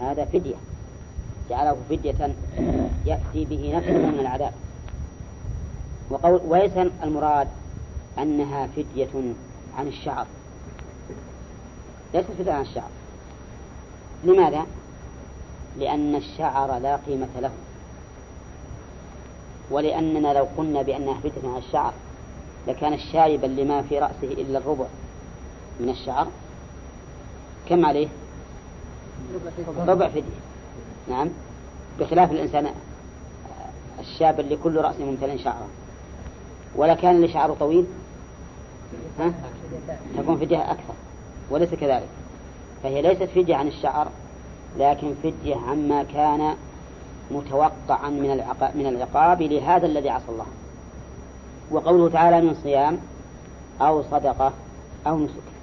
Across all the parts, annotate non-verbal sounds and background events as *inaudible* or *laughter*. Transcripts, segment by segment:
هذا فدية. جعله فدية يأتي به نفسه من العذاب. وقول وليس المراد أنها فدية عن الشعر. ليست فدية عن الشعر. لماذا؟ لأن الشعر لا قيمة له. ولأننا لو قلنا بأنها فدية عن الشعر لكان الشايبا لما في رأسه إلا الربع من الشعر. كم عليه؟ ربع فدية نعم. بخلاف الإنسان الشاب اللي كل رأسه ممتلئ شعرا ولا كان اللي شعره طويل؟ ها؟ تكون فدية أكثر. وليس كذلك. فهي ليست فدية عن الشعر لكن فدية عما كان متوقعا من العقاب, من العقاب لهذا الذي عصى الله. وقوله تعالى من صيام أو صدقة أو نسك.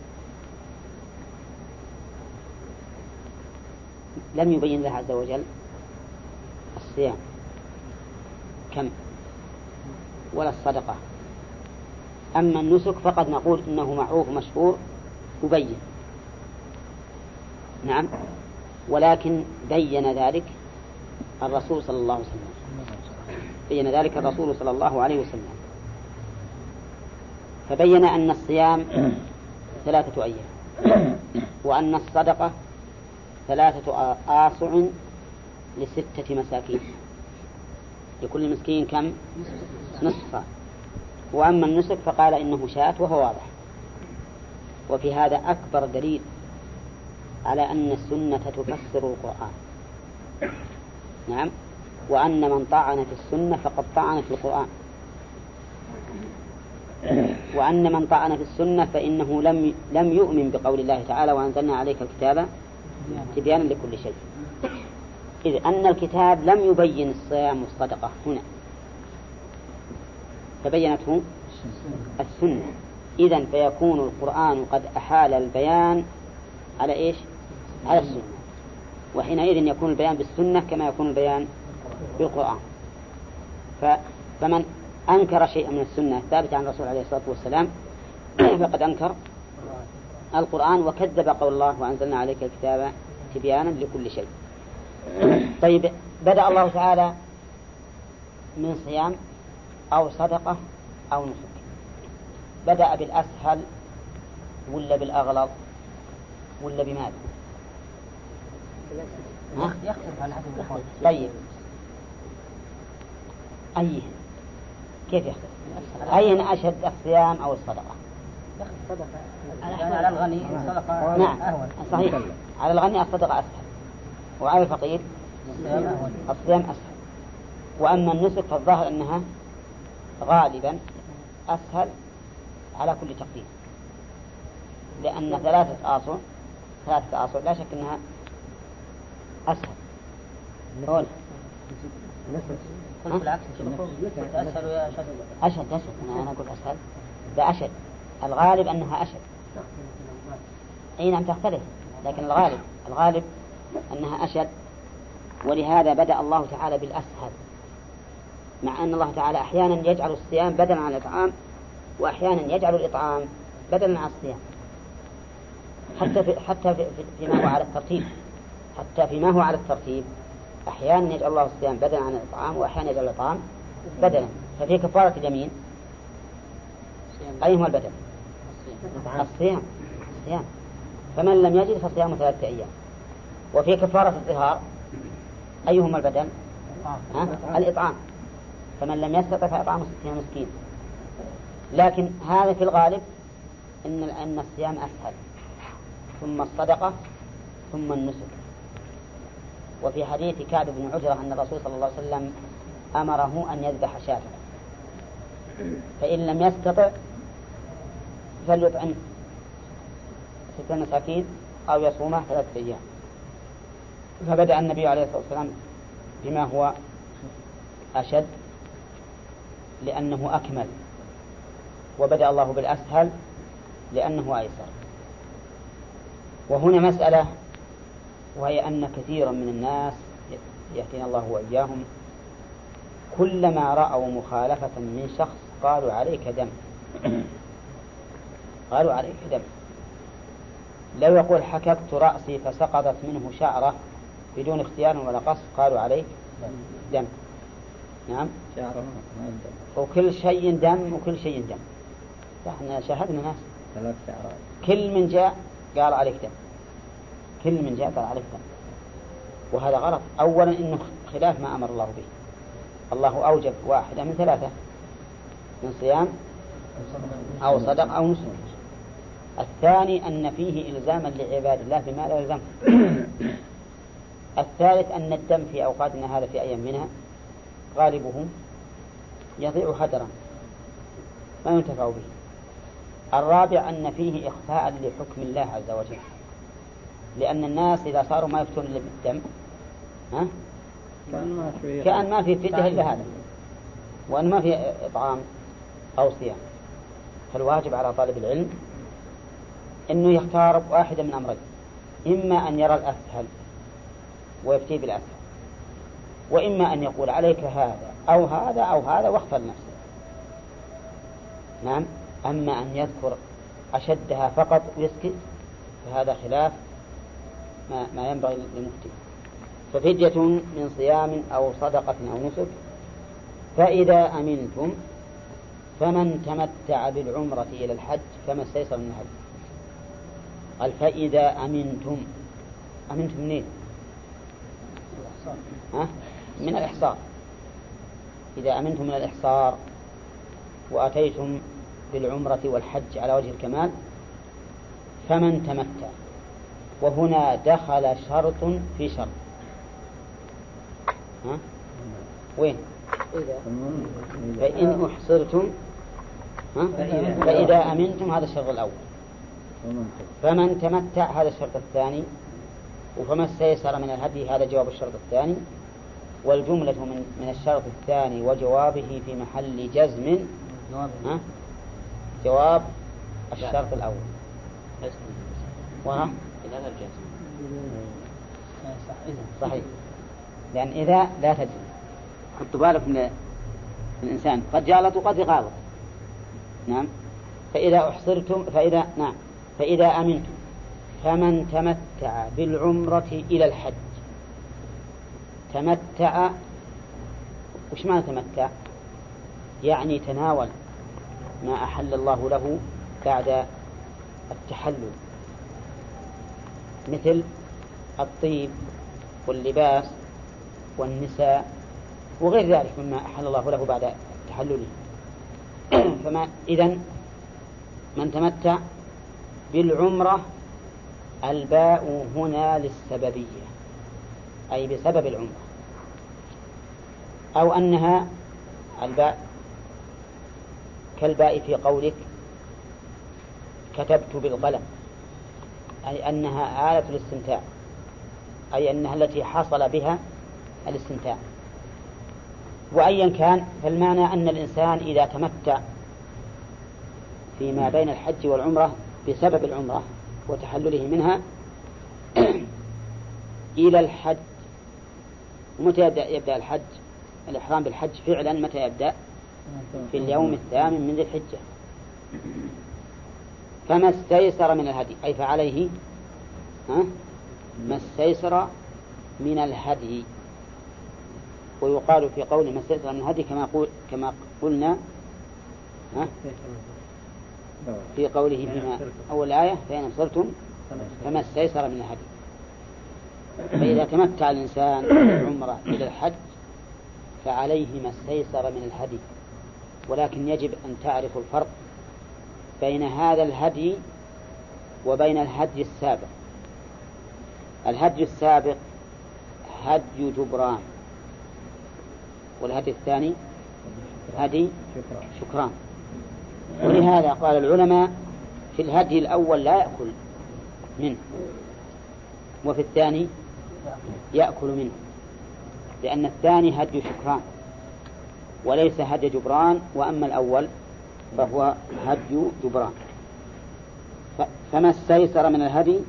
لم يبين الله عز وجل الصيام. كم؟ ولا الصدقة. أما النسك فقد نقول إنه معروف مشهور مبين. نعم. ولكن بين ذلك الرسول صلى الله عليه وسلم. بين ذلك الرسول صلى الله عليه وسلم. فبين أن الصيام ثلاثة أيام. وأن الصدقة ثلاثة آصع لستة مساكين. لكل مسكين كم؟ نصفا. وأما النسك فقال إنه شاة وهو واضح. وفي هذا أكبر دليل على أن السنة تفسر القرآن. نعم. وأن من طعن في السنة فقد طعن في القرآن. وأن من طعن في السنة فإنه لم لم يؤمن بقول الله تعالى وأنزلنا عليك الكتاب تبيانا لكل شيء. إذ أن الكتاب لم يبين الصيام والصدقة هنا. فبينته السنة. إذا فيكون القرآن قد أحال البيان على إيش؟ على السنة. وحينئذ يكون البيان بالسنة كما يكون البيان بالقرآن. فمن أنكر شيئا من السنة الثابتة عن الرسول عليه الصلاة والسلام *coughs* فقد أنكر القرآن وكذب قول الله وأنزلنا عليك الكتاب تبيانا لكل شيء *coughs* طيب بدأ الله تعالى من صيام أو صدقة أو نسك بدأ بالأسهل ولا بالأغلظ ولا بماذا؟ يختلف عن عدد الأحوال طيب أيه كيف يختلف؟ أين أشد الصيام أو الصدقة؟ على الغني الصدقة نعم. صحيح. على الغني الصدقة أسهل. وعلى الفقير الصيام أسهل. وأما النسك فالظاهر أنها غالبا أسهل على كل تقدير. لأن ثلاثة آصع ثلاثة آصع لا شك أنها أسهل. بالعكس أسهل أشد أشد. أنا أقول أسهل. لا أشد. الغالب أنها أشد. أي نعم تختلف لكن الغالب الغالب أنها أشد. ولهذا بدأ الله تعالى بالأسهل. مع أن الله تعالى أحيانا يجعل الصيام بدلا عن الإطعام وأحيانا يجعل الإطعام بدلا عن الصيام. حتى في حتى في فيما هو على الترتيب. حتى فيما هو على الترتيب أحيانا يجعل الله الصيام بدلا عن الإطعام وأحيانا يجعل الإطعام بدلا. ففي كفارة اليمين أي هو البدل؟ الصيام. الصيام. فمن لم يجد فصيام ثلاثة أيام. وفي كفارة الظهار أيهما البدل؟ ها؟ الإطعام. فمن لم يستطع فإطعام ستين مسكين. لكن هذا في الغالب إن أن الصيام أسهل. ثم الصدقة ثم النسك. وفي حديث كعب بن عجرة أن الرسول صلى الله عليه وسلم أمره أن يذبح شاة. فإن لم يستطع فليطعم. ستة مساكين أو يصومه ثلاثة أيام. فبدأ النبي عليه الصلاة والسلام بما هو أشد لأنه أكمل. وبدأ الله بالأسهل لأنه أيسر. وهنا مسألة وهي أن كثيرا من الناس يهدينا الله وإياهم كلما رأوا مخالفة من شخص قالوا عليك دم. قالوا عليك دم لو يقول حككت رأسي فسقطت منه شعرة بدون اختيار ولا قصد قالوا عليه دم. نعم. وكل شيء دم وكل شيء دم. إحنا شاهدنا ناس. ثلاث شعرات. كل من جاء قال عليك دم. كل من جاء قال عليك دم. وهذا غلط. أولا إنه خلاف ما أمر الله به. الله أوجب واحدة من ثلاثة. من صيام أو صدق أو نسك. الثاني أن فيه إلزاما لعباد الله بما لا يلزم الثالث أن الدم في أوقاتنا هذا في أيام منها غالبه يضيع هدرا ما ينتفع به. الرابع أن فيه إخفاء لحكم الله عز وجل لأن الناس إذا صاروا ما يفتون إلا بالدم ها؟ كأن ما في فدية إلا هذا وأن ما في إطعام أو صيام. فالواجب على طالب العلم أنه يختار واحدا من أمرين. إما أن يرى الأسهل ويفتي بالأسهل وإما أن يقول عليك هذا أو هذا أو هذا واختر نفسه نعم. أما أن يذكر أشدها فقط ويسكت فهذا خلاف ما, ما ينبغي للمفتي. ففدية من صيام أو صدقة أو نسك فإذا أمنتم فمن تمتع بالعمرة إلى الحج فما استيسر من الهدي قال فإذا أمنتم أمنتم منين؟ ها؟ من الإحصار إذا أمنتم من الإحصار وأتيتم بالعمرة والحج على وجه الكمال فمن تمتع وهنا دخل شرط في شرط ها؟ وين فإن أحصرتم ها؟ فإذا أمنتم هذا الشرط الأول فمن تمتع هذا الشرط الثاني وفما استيسر من الهدي هذا جواب الشرط الثاني والجملة من من الشرط الثاني وجوابه في محل جزم ها؟ جواب الشرط الأول. وها؟ صحيح. لأن إذا لا تدري حطوا بالك من الإنسان. قد جالت وقد غالط نعم. فإذا أحصرتم فإذا نعم. فإذا أمنتم فمن تمتع بالعمرة إلى الحج. تمتع وش معنى تمتع؟ يعني تناول ما أحل الله له بعد التحلل. مثل الطيب واللباس والنساء وغير ذلك مما أحل الله له بعد تحلله *clears throat* فما إذن من تمتع بالعمرة الباء هنا للسببية أي بسبب العمرة أو أنها الباء كالباء في قولك كتبت بالقلم أي أنها آلة الاستمتاع أي أنها التي حصل بها الاستمتاع. وأيا كان فالمعنى أن الإنسان إذا تمتع فيما بين الحج والعمرة بسبب العمرة وتحلله منها *clears throat* إلى الحج. ومتى يبدأ, يبدأ الحج؟ الإحرام بالحج فعلا متى يبدأ؟ في اليوم الثامن من ذي الحجة. فما استيسر من الهدي؟ أي فعليه؟ ها؟ ما استيسر من الهدي. ويقال في قول ما استيسر من الهدي كما قول كما قلنا ها؟ في قوله فيما أول آية فإن أبصرتم فما استيسر من الهدي فإذا تمتع الإنسان بالعمرة إلى الحج فعليه ما استيسر من الهدي. ولكن يجب أن تعرفوا الفرق بين هذا الهدي وبين الهدي السابق. الهدي السابق هدي جبران والهدي الثاني هدي شكران. ولهذا قال العلماء في الهدي الأول لا يأكل منه وفي الثاني يأكل منه لأن الثاني هدي شكران وليس هدي جبران وأما الأول فهو هدي جبران. فما استيسر من الهدي؟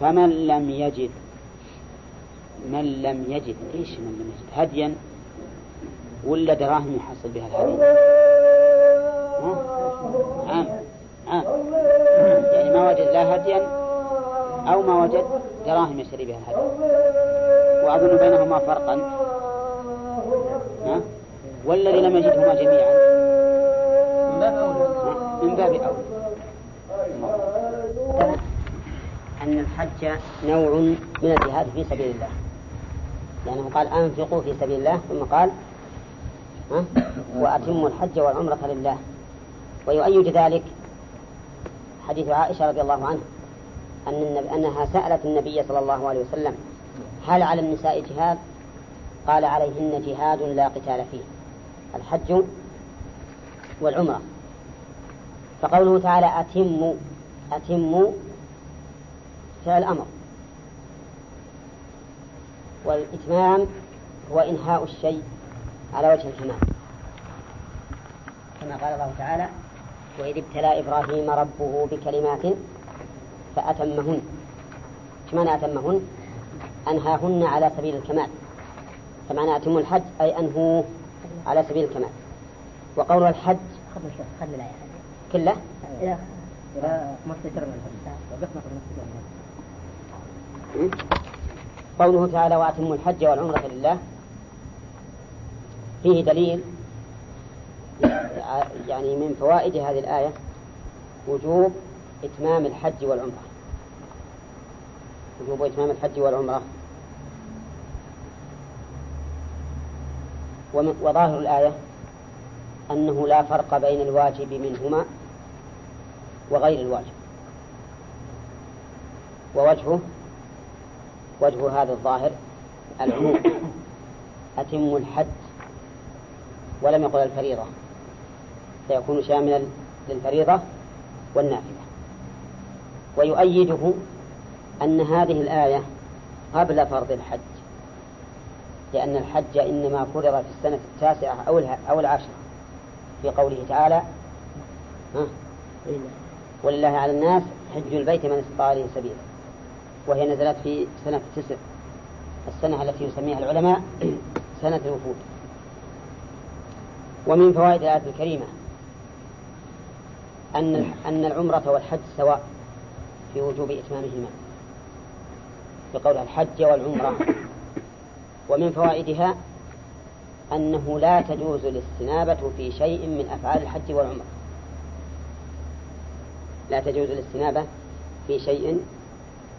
فمن لم يجد من لم يجد إيش من لم يجد؟ هديا ولا دراهم يحصل بها الهدي؟ عام عام يعني ما وجد لا هديا أو ما وجد دراهم يشتري بها الهدي وأظن بينهما فرقا. ها؟ والذي لم يجدهما جميعا. من باب أولى. من باب أولى. أن الحج نوع من الجهاد في سبيل الله. لأنه قال أنفقوا في سبيل الله ثم قال ها؟ وأتموا الحج والعمرة لله. ويؤيد ذلك حديث عائشة رضي الله عنها أن أنها سألت النبي صلى الله عليه وسلم هل على النساء جهاد؟ قال عليهن جهاد لا قتال فيه الحج والعمرة فقوله تعالى أتموا أتموا فعل أمر والإتمام هو إنهاء الشيء على وجه الكمال كما قال الله تعالى وإذ ابتلى إبراهيم ربه بكلمات فأتمهن. معنى أتمهن؟ أنهاهن على سبيل الكمال. فمعنى أتم الحج أي أنهوه على سبيل الكمال. وقول الحج خذ كله؟ قوله تعالى وأتموا الحج والعمرة لله. فيه دليل يعني من فوائد هذه الآية وجوب إتمام الحج والعمرة. وجوب إتمام الحج والعمرة. وظاهر الآية أنه لا فرق بين الواجب منهما وغير الواجب. ووجهه وجه هذا الظاهر العموم. أتم الحج ولم يقل الفريضة. فيكون شاملا للفريضة والنافلة. ويؤيده أن هذه الآية قبل فرض الحج لأن الحج إنما فرض في السنة التاسعة أو أو العاشرة في قوله تعالى ها؟ ولله على الناس حج البيت من استطاع إليه سبيلا. وهي نزلت في سنة التسع السنة التي يسميها العلماء *clears throat* سنة الوفود. ومن فوائد الآية الكريمة أن أن العمرة والحج سواء في وجوب إتمامهما. بقول الحج والعمرة. ومن فوائدها أنه لا تجوز الاستنابة في شيء من أفعال الحج والعمرة. لا تجوز الاستنابة في شيء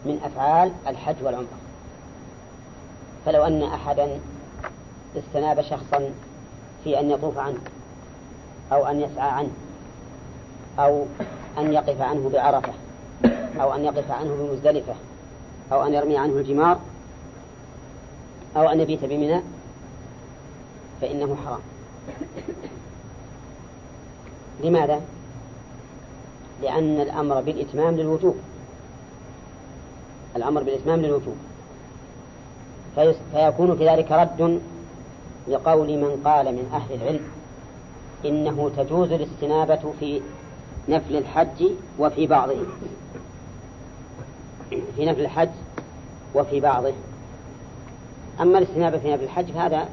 من أفعال الحج والعمرة. فلو أن أحدا استناب شخصا في أن يطوف عنه أو أن يسعى عنه أو أن يقف عنه بعرفة أو أن يقف عنه بمزدلفة أو أن يرمي عنه الجمار أو أن يبيت بمنى فإنه حرام. لماذا؟ لأن الأمر بالإتمام للوجوب. الأمر بالإتمام للوجوب. فيكون في ذلك رد لقول من قال من أهل العلم إنه تجوز الاستنابة في نفل الحج وفي بعضه. في نفل الحج وفي بعضه. أما الاستنابة في نفل الحج فهذا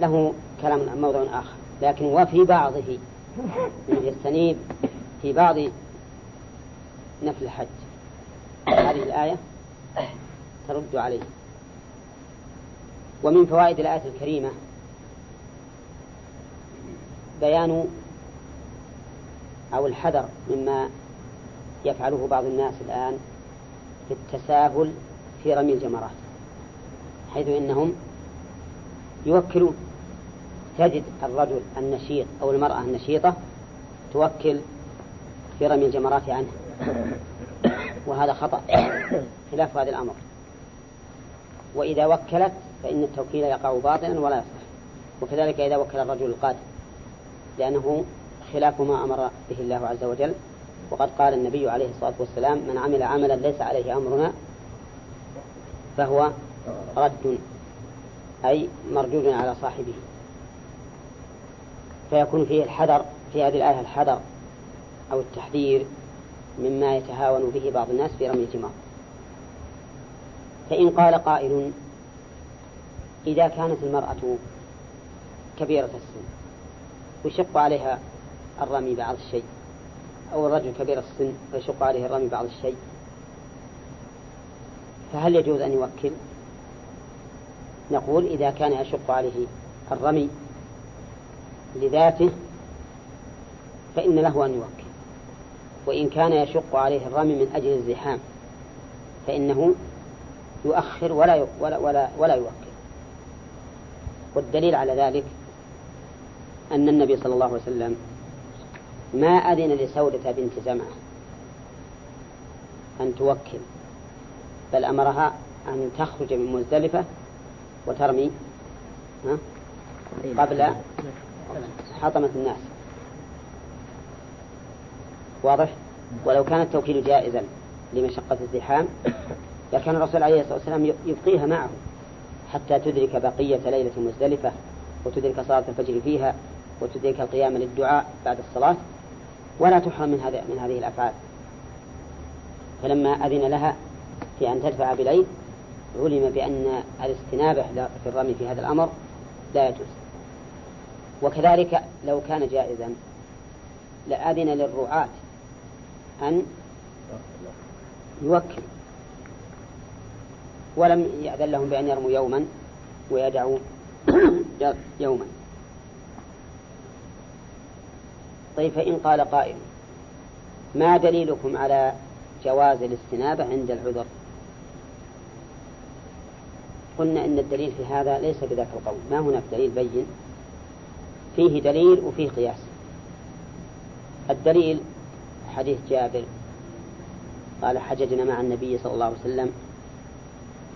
له كلام موضوع آخر. لكن وفي بعضه. يستنيب في بعض نفل الحج. هذه الآية ترد عليه. ومن فوائد الآية الكريمة بيان أو الحذر مما يفعله بعض الناس الآن في التساهل في رمي الجمرات حيث إنهم يوكلون. تجد الرجل النشيط أو المرأة النشيطة توكل في رمي الجمرات عنه وهذا خطأ خلاف هذا الأمر. وإذا وكلت فإن التوكيل يقع باطلا ولا يصح وكذلك إذا وكل الرجل القادم لأنه خلاف ما أمر به الله عز وجل. وقد قال النبي عليه الصلاة والسلام من عمل عملا ليس عليه أمرنا فهو رد أي مردود على صاحبه. فيكون فيه الحذر في هذه الآية الحذر أو التحذير مما يتهاون به بعض الناس في رمي الجمار فإن قال قائل إذا كانت المرأة كبيرة السن ويشق عليها الرمي بعض الشيء. أو الرجل كبير السن ويشق عليه الرمي بعض الشيء. فهل يجوز أن يوكل؟ نقول إذا كان يشق عليه الرمي لذاته فإن له أن يوكل. وإن كان يشق عليه الرمي من أجل الزحام فإنه يؤخر ولا ولا ولا, ولا يوكل. والدليل على ذلك أن النبي صلى الله عليه وسلم ما أذن لسودة بنت زمعة أن توكل بل أمرها أن تخرج من مزدلفة وترمي قبل حطمة الناس. واضح؟ ولو كان التوكيل جائزا لمشقة الزحام لكان الرسول عليه الصلاة والسلام يبقيها معه حتى تدرك بقية ليلة مزدلفة وتدرك صلاة الفجر فيها وتدرك القيام للدعاء بعد الصلاة. ولا تحرم من هذه من هذه الأفعال. فلما أذن لها في أن تدفع بليل علم بأن الاستنابة في الرمي في هذا الأمر لا يجوز. وكذلك لو كان جائزا لأذن للرعاة أن يوكل. ولم يأذن لهم بأن يرموا يوما ويدعوا *coughs* يوما. طيب فإن قال قائل ما دليلكم على جواز الاستنابة عند العذر؟ قلنا إن الدليل في هذا ليس بذاك القول ما هناك دليل بين؟ فيه دليل وفيه قياس. الدليل حديث جابر قال حججنا مع النبي صلى الله عليه وسلم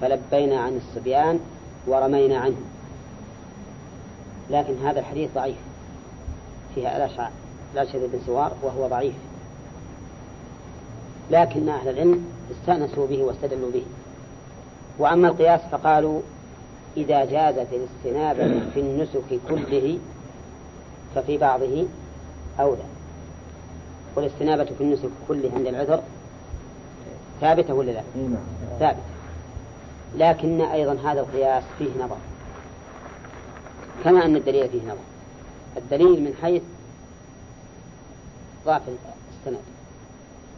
فلبينا عن الصبيان ورمينا عنه. لكن هذا الحديث ضعيف فيها الأشعر الأشعر بن سوار وهو ضعيف. لكن أهل العلم استأنسوا به واستدلوا به. وأما القياس فقالوا إذا جازت الاستنابة في النسك كله ففي بعضه أولى. والاستنابة في النسك كله عند العذر ثابتة ولا لا؟ نعم. ثابتة. لكن أيضا هذا القياس فيه نظر. كما أن الدليل فيه نظر. الدليل من حيث ضعف السند.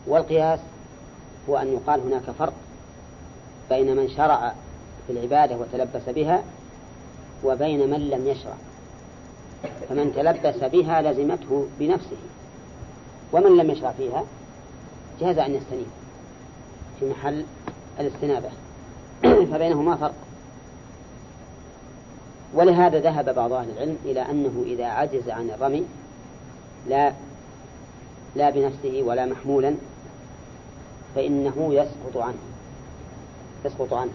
والقياس هو أن يقال هناك فرق بين من شرع في العبادة وتلبس بها وبين من لم يشرع. فمن تلبس بها لزمته بنفسه ومن لم يشرع فيها جاز أن يستنيب في محل الاستنابة. *clears throat* فبينهما فرق. ولهذا ذهب بعض أهل العلم إلى أنه إذا عجز عن الرمي لا لا بنفسه ولا محمولا فإنه يسقط عنه يسقط عنه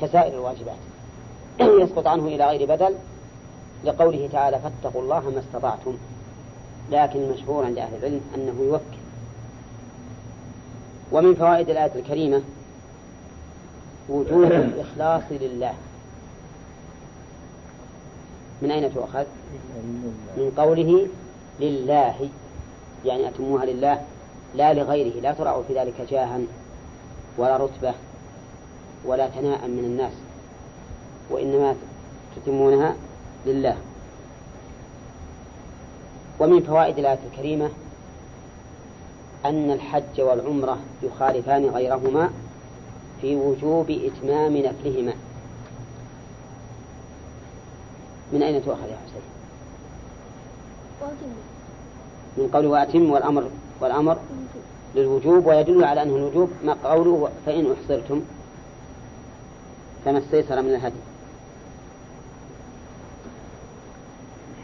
كسائر الواجبات *clears throat* يسقط عنه إلى غير بدل لقوله تعالى فاتقوا الله ما استطعتم لكن المشهور عند أهل العلم أنه يوكل. ومن فوائد الآية الكريمة وجوب *clears throat* الإخلاص لله. من أين تؤخذ؟ من قوله لله. يعني أتموها لله لا لغيره لا ترعوا في ذلك جاها ولا رتبة ولا ثناء من الناس وإنما تتمونها لله. ومن فوائد الآية الكريمة أن الحج والعمرة يخالفان غيرهما في وجوب إتمام نفلهما. من أين تؤخذ يا حسين؟ من قوله وأتم والأمر والأمر للوجوب ويدل على أنه الوجوب ما قوله فإن أحصرتم فما استيسر من الهدي.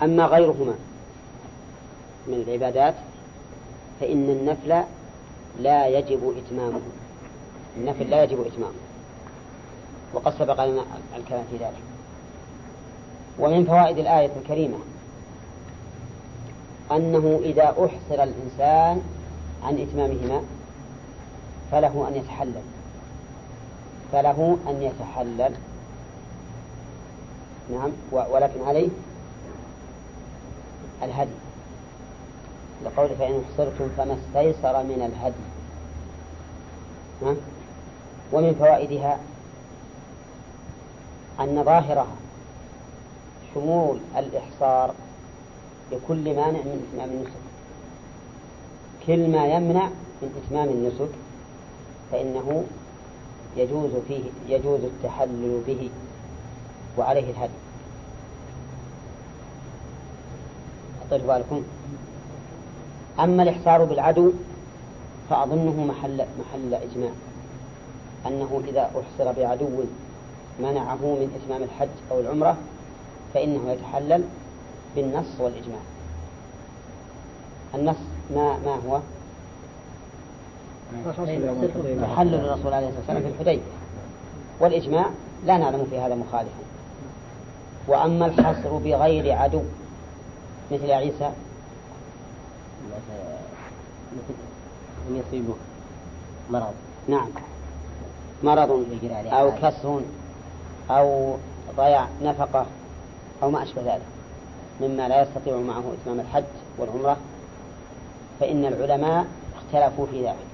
أما غيرهما من العبادات فإن النفل لا يجب إتمامه. النفل لا يجب إتمامه. وقد سبق لنا الكلام في ذلك. ومن فوائد الآية الكريمة أنه إذا أحصر الإنسان عن إتمامهما فله أن يتحلل. فله أن يتحلل. نعم ولكن عليه الهدي. لقول فإن أحصرتم فما استيسر من الهدي. نعم. ومن فوائدها أن ظاهرها شمول الإحصار لكل مانع من إتمام النسك كل ما يمنع من إتمام النسك فإنه يجوز فيه يجوز التحلل به وعليه الهدي. أعطيتوا بالكم. أما الإحصار بالعدو فأظنه محل محل إجماع. أنه إذا أحصر بعدو منعه من إتمام الحج أو العمرة فإنه يتحلل بالنص والإجماع. النص ما ما هو؟ تحلل الرسول عليه الصلاة والسلام في الحديبية والإجماع لا نعلم في هذا مخالفا. وأما الحصر بغير عدو مثل عيسى. أن يصيبه مرض. نعم. مرض أو كسر أو ضياع نفقة أو ما أشبه ذلك. مما لا يستطيع معه إتمام الحج والعمرة فإن العلماء اختلفوا في ذلك.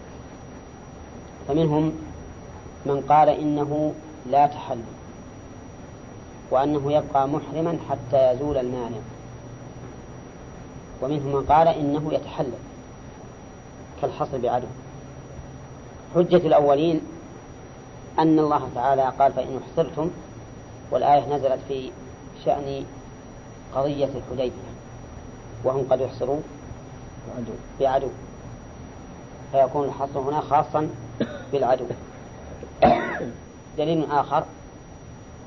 فمنهم من قال إنه لا تحلل وأنه يبقى محرما حتى يزول المانع. ومنهم من قال إنه يتحلل كالحصر بعدو. حجة الأولين أن الله تعالى قال فإن احصرتم والآية نزلت في شأن قضية الحديبية. وهم قد يحصروا بعدو. فيكون الحصر هنا خاصا بالعدو. دليل آخر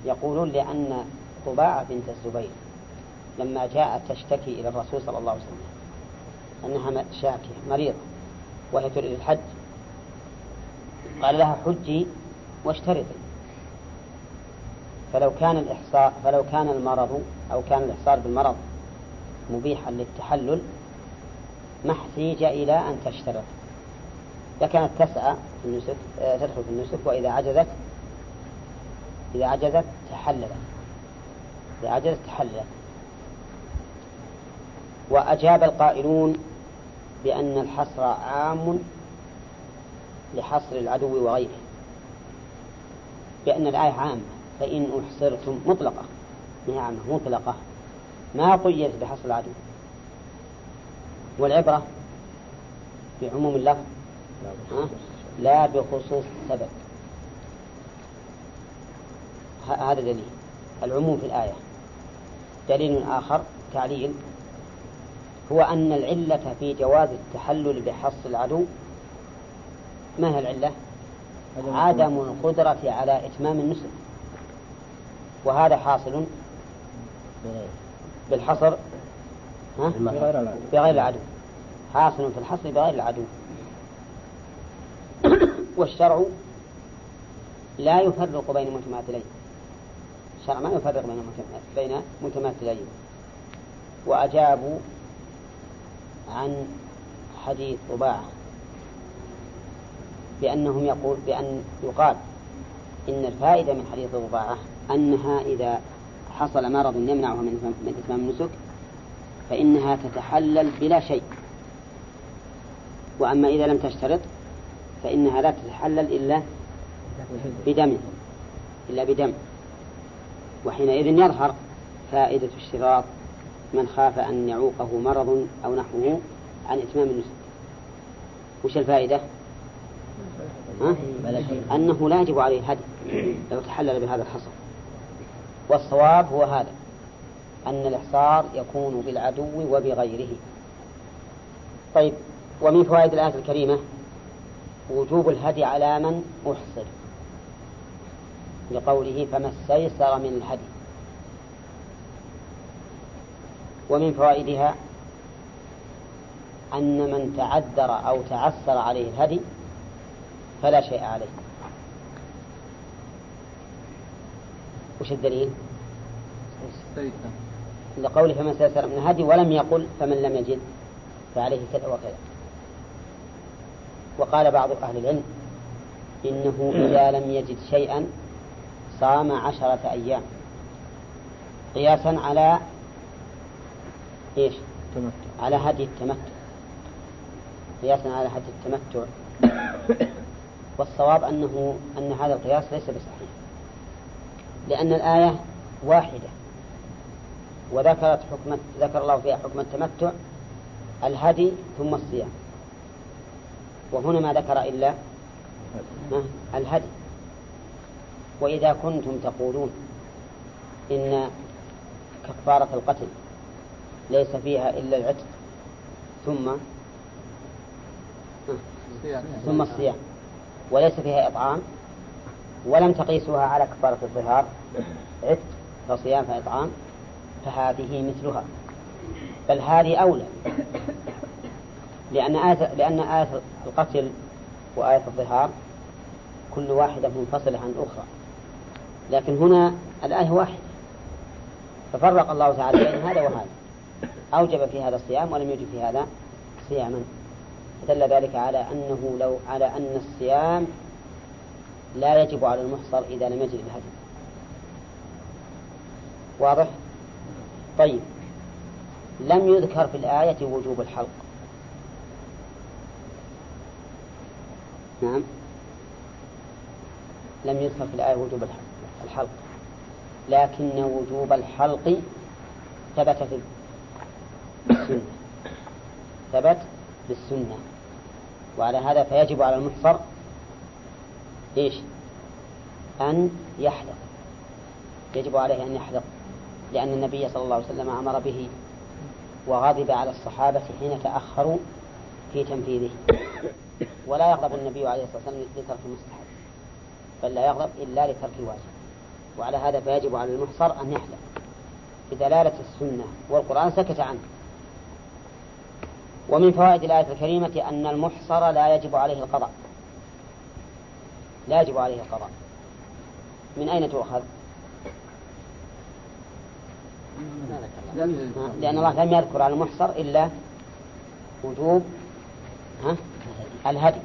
يقولون لأن طباعة بنت الزبير لما جاءت تشتكي إلى الرسول صلى الله عليه وسلم أنها شاكية مريضة وهي تريد الحج. قال لها حجي واشترطي. فلو كان الإحصاء فلو كان المرض أو كان الإحصار بالمرض مبيحا للتحلل ما احتيج إلى أن تشترط. لكانت تسعى في النسك آه، تدخل في النسك وإذا عجزت إذا عجزت تحللت. إذا عجزت تحللت. وأجاب القائلون بأن الحصر عام لحصر العدو وغيره. بأن الآية عامة فإن أحصرتم مطلقة. عامة مطلقة. ما قيدت بحصر العدو. والعبرة بعموم اللفظ لا بخصوص السبب. هذا دليل. العموم في الآية. دليل آخر تعليل. هو أن العلة في جواز التحلل بحص العدو. ما هي العلة؟ عدم القدرة. على إتمام النسك وهذا حاصل بالحصر؟ بغير العدو. حاصل في الحصر بغير العدو. *coughs* والشرع لا يفرق بين متماثلين. الشرع ما يفرق بين بين متماثلين. وأجابوا عن حديث طباعة بأنهم يقول بأن يقال إن الفائدة من حديث طباعة أنها إذا حصل مرض يمنعها من إتمام النسك فإنها تتحلل بلا شيء وأما إذا لم تشترط فإنها لا تتحلل إلا بدم إلا بدم وحينئذ يظهر فائدة اشتراط من خاف أن يعوقه مرض أو نحوه عن إتمام النسك وش الفائدة؟ ها؟ أنه لا يجب عليه الهدي لو تحلل بهذا الحصر والصواب هو هذا أن الإحصار يكون بالعدو وبغيره. طيب ومن فوائد الآية الكريمة وجوب الهدي على من أحصر لقوله فما استيسر من الهدي. ومن فوائدها أن من تعذر أو تعسر عليه الهدي فلا شيء عليه. وش الدليل؟ لقوله فمن استيسر من الهدي ولم يقل فمن لم يجد فعليه كذا وكذا. وقال بعض أهل العلم إنه إذا لم يجد شيئا صام عشرة أيام. قياسا على إيش؟ تمتع. على هدي التمتع. قياسا على هدي التمتع. والصواب أنه أن هذا القياس ليس بصحيح. لأن الآية واحدة. وذكرت حكم ذكر الله فيها حكم التمتع الهدي ثم الصيام. وهنا ما ذكر إلا الهدي. وإذا كنتم تقولون إن كفارة القتل ليس فيها إلا العتق ثم ثم الصيام. وليس فيها إطعام ولم تقيسوها على كفارة الظهار. عتق فصيام فإطعام. فهذه مثلها. بل هذه أولى. لأن آية لأن آية القتل وآية الظهار كل واحدة منفصلة عن الأخرى. لكن هنا الآية واحدة. ففرق الله تعالى بين هذا وهذا. أوجب في هذا الصيام ولم يوجب في هذا صياما. دل ذلك على أنه لو على أن الصيام لا يجب على المحصر إذا لم يجد الهدي واضح؟ طيب. لم يذكر في الآية وجوب الحلق. نعم. لم يذكر في الآية وجوب الحلق. لكن وجوب الحلق ثبت في السنة ثبت بالسنة. وعلى هذا فيجب على المحصر إيش؟ أن يحلق. يجب عليه أن يحلق لأن النبي صلى الله عليه وسلم أمر به وغضب على الصحابة حين تأخروا في تنفيذه. ولا يغضب النبي عليه الصلاة والسلام لترك المستحب بل لا يغضب إلا لترك الواجب. وعلى هذا فيجب على المحصر أن يحلق. بدلالة السنة والقرآن سكت عنه. ومن فوائد الآية الكريمة أن المحصر لا يجب عليه القضاء. لا يجب عليه القضاء. من أين تؤخذ؟ لأن الله لم يذكر على المحصر إلا وجوب ها الهدي.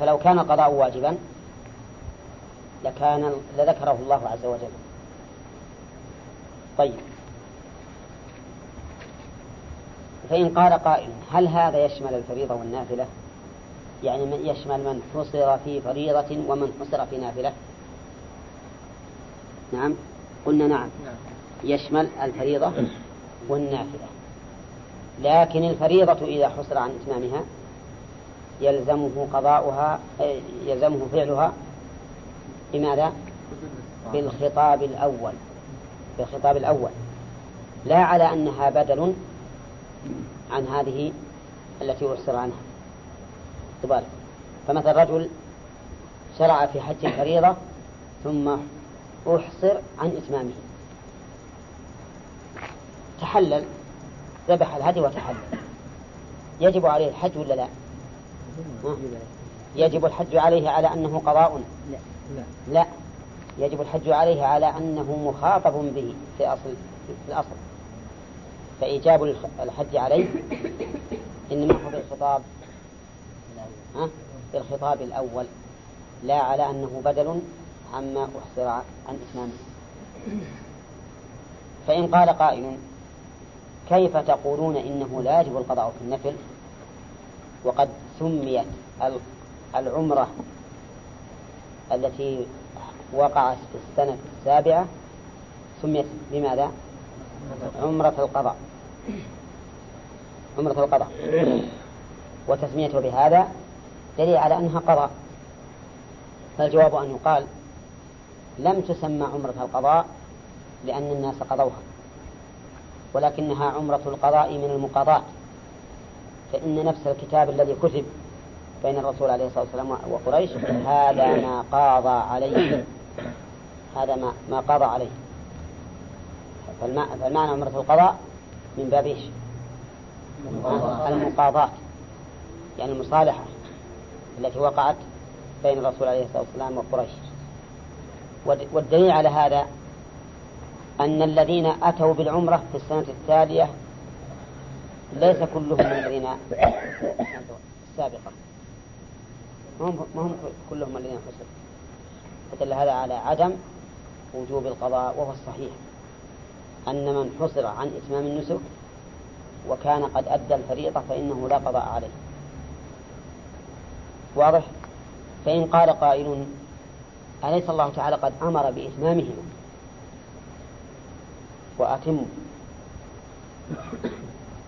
فلو كان القضاء واجبا لكان لذكره الله عز وجل. طيب. فإن قال قائل هل هذا يشمل الفريضة والنافلة؟ يعني من يشمل من حصر في فريضة ومن حصر في نافلة. نعم. قلنا نعم. يشمل الفريضة والنافلة. لكن الفريضة إذا حصر عن إتمامها يلزمه قضاؤها يلزمه فعلها بماذا؟ بالخطاب الأول. بالخطاب الأول. لا على أنها بدل عن هذه التي أحصر عنها. تبالغ فمثل رجل شرع في حج الفريضة ثم أحصر عن إتمامه. تحلل ذبح الهدي وتحلل. يجب عليه الحج ولا لا؟ يجب الحج عليه على أنه قضاء؟ لا. لا. يجب الحج عليه على أنه مخاطب به في أصل في الأصل. فإيجاب الحج عليه إنما هو بالخطاب ها؟ بالخطاب الأول. لا على أنه بدل عما أحصر عن إتمامه فإن قال قائل كيف تقولون إنه لا يجب القضاء في النفل؟ وقد سميت العمرة التي وقعت في السنة السابعة سميت بماذا؟ عمرة القضاء. عمرة القضاء. وتسميته بهذا دليل على أنها قضاء. فالجواب أن يقال لم تسمى عمرة القضاء لأن الناس قضوها ولكنها عمرة القضاء من المقاضاة. فإن نفس الكتاب الذي كتب بين الرسول عليه الصلاة والسلام وقريش هذا ما قاضى عليه. هذا ما ما قضى عليه. فالمعنى عمرة القضاء من باب إيش؟ المقاضاة. يعني المصالحة. التي وقعت بين الرسول عليه الصلاة والسلام وقريش. والدليل على هذا أن الذين أتوا بالعمرة في السنة التالية ليس كلهم من الذين السابقة. ما هم كلهم الذين حصلوا فدل هذا على عدم وجوب القضاء وهو الصحيح. أن من حصر عن إتمام النسك وكان قد أدى الفريضة فإنه لا قضاء عليه. واضح؟ فإن قال قائل أليس الله تعالى قد أمر بإتمامهما وأتموا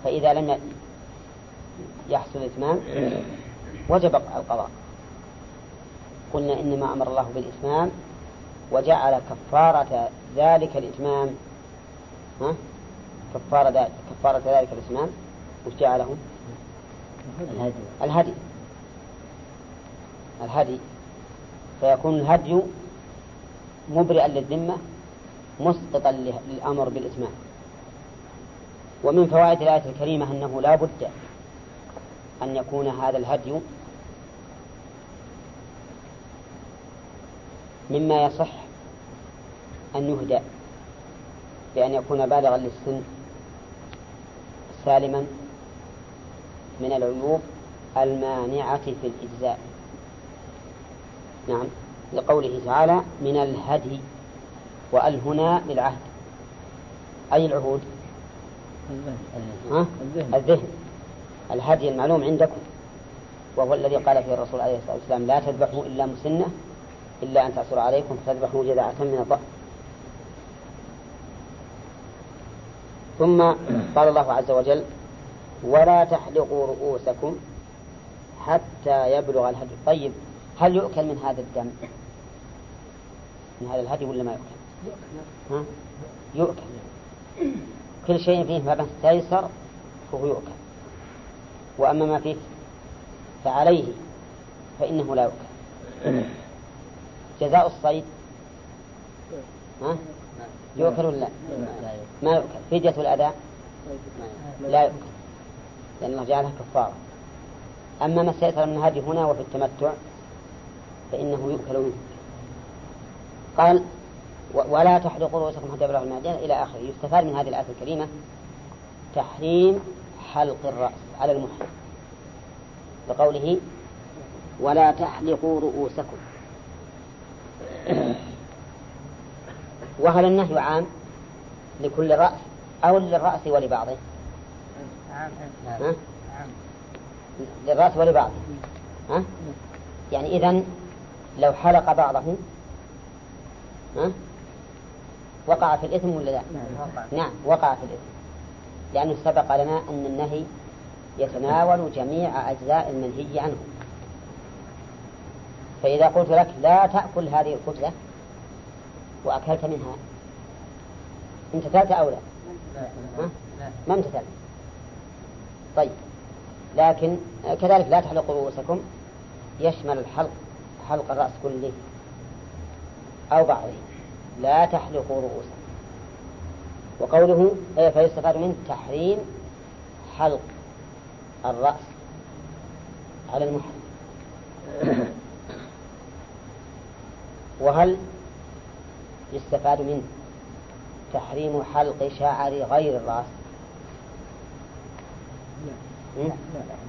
فإذا لم يحصل الإتمام وجب القضاء. قلنا إنما أمر الله بالإتمام وجعل كفارة ذلك الإتمام. ها؟ كفارة ذلك كفارة ذلك الإتمام. وش جعله؟ الهدي. الهدي. الهدي فيكون الهدي مبرئا للذمة مسقطا للأمر بالإتمام. ومن فوائد الآية الكريمة أنه لا بد أن يكون هذا الهدي مما يصح أن يهدى بأن يكون بالغا للسن سالما من العيوب المانعة في الإجزاء. نعم. لقوله تعالى من الهدي وأل هنا للعهد. أي العهود؟ ها؟ الذهن. الهدي المعلوم عندكم. وهو الذي قال فيه الرسول عليه الصلاة والسلام لا تذبحوا إلا مسنة إلا أن تعصر عليكم فتذبحوا جذعة من الضأن ثم قال الله عز وجل ولا تحلقوا رؤوسكم حتى يبلغ الهدي. طيب. هل يؤكل من هذا الدم؟ من هذا الهدي ولا ما يؤكل؟ ها؟ يؤكل. كل شيء فيه ما استيسر فهو يؤكل. وأما ما فيه فعليه فإنه لا يؤكل. جزاء الصيد. ها؟ يؤكل ولا لا؟ ما يؤكل. فدية الأداء لا يؤكل. لأن الله جعلها كفارة. أما ما استيسر من هذه هنا وفي التمتع فإنه يؤكل منه قال ولا تحلقوا رؤوسكم حتى يبلغ المعدين إلى آخره. يستفاد من هذه الآية الكريمة تحريم حلق الرأس على المحرم. لقوله ولا تحلقوا رؤوسكم. وهل النهي عام لكل رأس أو للرأس ولبعضه؟ ها؟ للرأس ولبعضه. ها؟ يعني إذن لو حلق بعضه ها؟ وقع في الإثم ولا لا؟ نعم وقع في الإثم لأنه سبق لنا أن النهي يتناول جميع أجزاء المنهي عنه فإذا قلت لك لا تأكل هذه الخبزة وأكلت منها امتثلت أو لا؟ ها؟ ما امتثلت طيب لكن كذلك لا تحلقوا رؤوسكم يشمل الحلق حلق الرأس كله أو بعضه. لا تحلقوا رؤوسكم وقوله فيستفاد منه تحريم حلق الرأس على المحرم. وهل يستفاد منه تحريم حلق شعر غير الرأس؟ لا,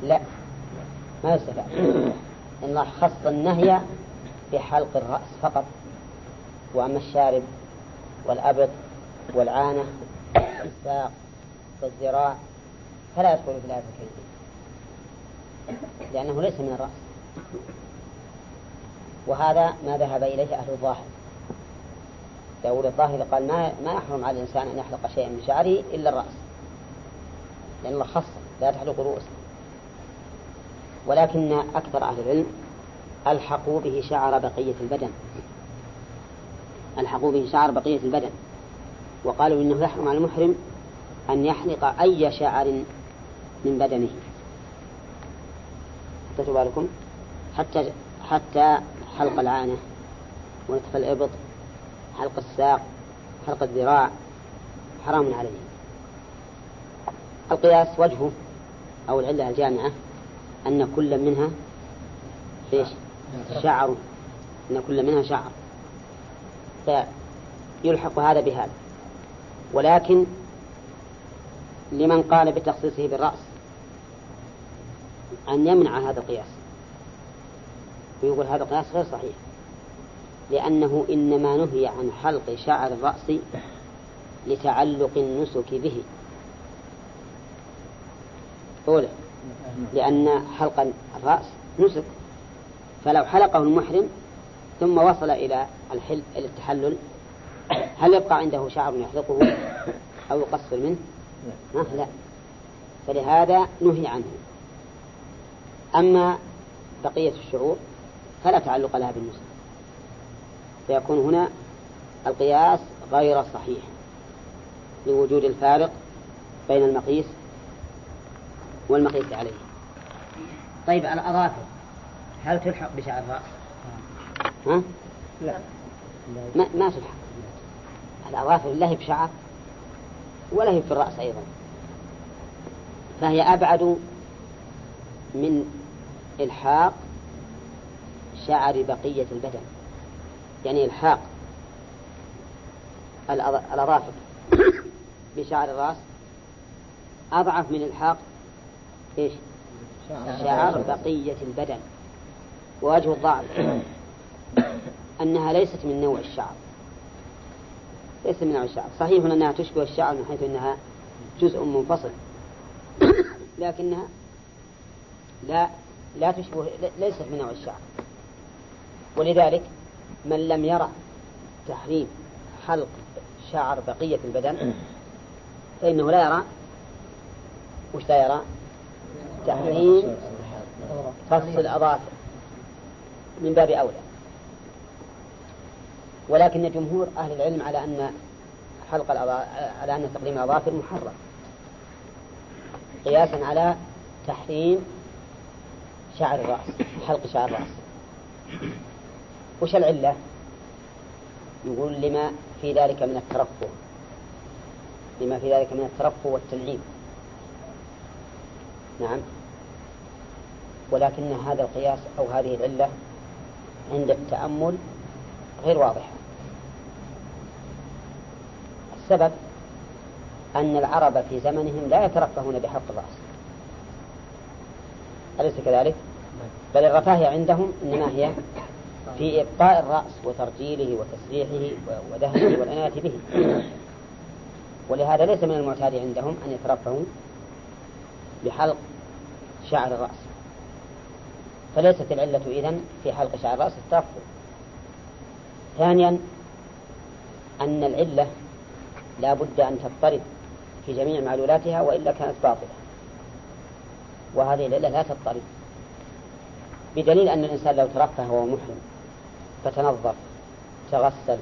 لا. ما يستفاد. الله خص النهي بحلق الرأس فقط وأما الشارب والأبط والعانة والساق والذراع فلا يدخل في الآية الكريمة لأنه ليس من الرأس. وهذا ما ذهب إليه أهل الظاهر. داود الظاهر قال ما ما يحرم على الإنسان أن يحلق شيئا من شعره إلا الرأس لأن الله خص لا تحلق رؤوس ولكن أكثر أهل العلم ألحقوا به شعر بقية البدن. ألحقوا به شعر بقية البدن. وقالوا إنه يحرم على المحرم أن يحلق أي شعر من بدنه. حتى بالكم؟ حتى حتى حلق العانة ونتف الإبط حلق الساق حلق الذراع حرام عليه. القياس وجهه أو العلة الجامعة أن كل منها إيش؟ شعر. أن كل منها شعر. فيلحق هذا بهذا. ولكن لمن قال بتخصيصه بالرأس أن يمنع هذا القياس. ويقول هذا القياس غير صحيح. لأنه إنما نهي عن حلق شعر الرأس لتعلق النسك به. أولى لأن حلق الرأس نسك. فلو حلقه المحرم ثم وصل إلى الحل إلى التحلل هل يبقى عنده شعر يحلقه أو يقصر منه؟ لا. فلهذا نهي عنه. أما بقية الشعور فلا تعلق لها بالنسك. فيكون هنا القياس غير صحيح لوجود الفارق بين المقيس والمقيس عليه. طيب الأظافر هل تلحق بشعر الرأس؟ ها؟ لا. ما, ما تلحق. الأظافر لا هي بشعر ولا هي في الرأس أيضا. فهي أبعد من إلحاق شعر بقية البدن. يعني إلحاق الأظافر بشعر الرأس أضعف من إلحاق إيش؟ شعر بقية البدن. ووجه الضعف. *coughs* أنها ليست من نوع الشعر. ليست من نوع الشعر. صحيح أنها تشبه الشعر من حيث أنها جزء منفصل. *coughs* لكنها لا لا تشبه ليست من نوع الشعر. ولذلك من لم يرى تحريم حلق شعر بقية البدن *coughs* فإنه لا يرى. وش لا يرى؟ تحريم قص الأظافر من باب أولى. ولكن جمهور أهل العلم على أن حلق على أن تقديم الأظافر محرم. قياسا على تحريم شعر الرأس حلق شعر الرأس. وش العلة؟ يقول لما في ذلك من الترفه. لما في ذلك من الترفه والتنعيم. نعم. ولكن هذا القياس أو هذه العلة عند التأمل غير واضحة. السبب أن العرب في زمنهم لا يترفهون بحلق الرأس. أليس كذلك؟ بل الرفاهية عندهم إنما هي في إبقاء الرأس وترجيله وتسريحه ودهنه والعناية به. ولهذا ليس من المعتاد عندهم أن يترفهوا بحلق شعر الرأس. فليست العلة إذن في حلق شعر الرأس الترفه ثانيا أن العلة لا بد أن تضطرب في جميع معلولاتها وإلا كانت باطلة. وهذه العلة لا تضطرب. بدليل أن الإنسان لو ترفه وهو محرم فتنظف تغسل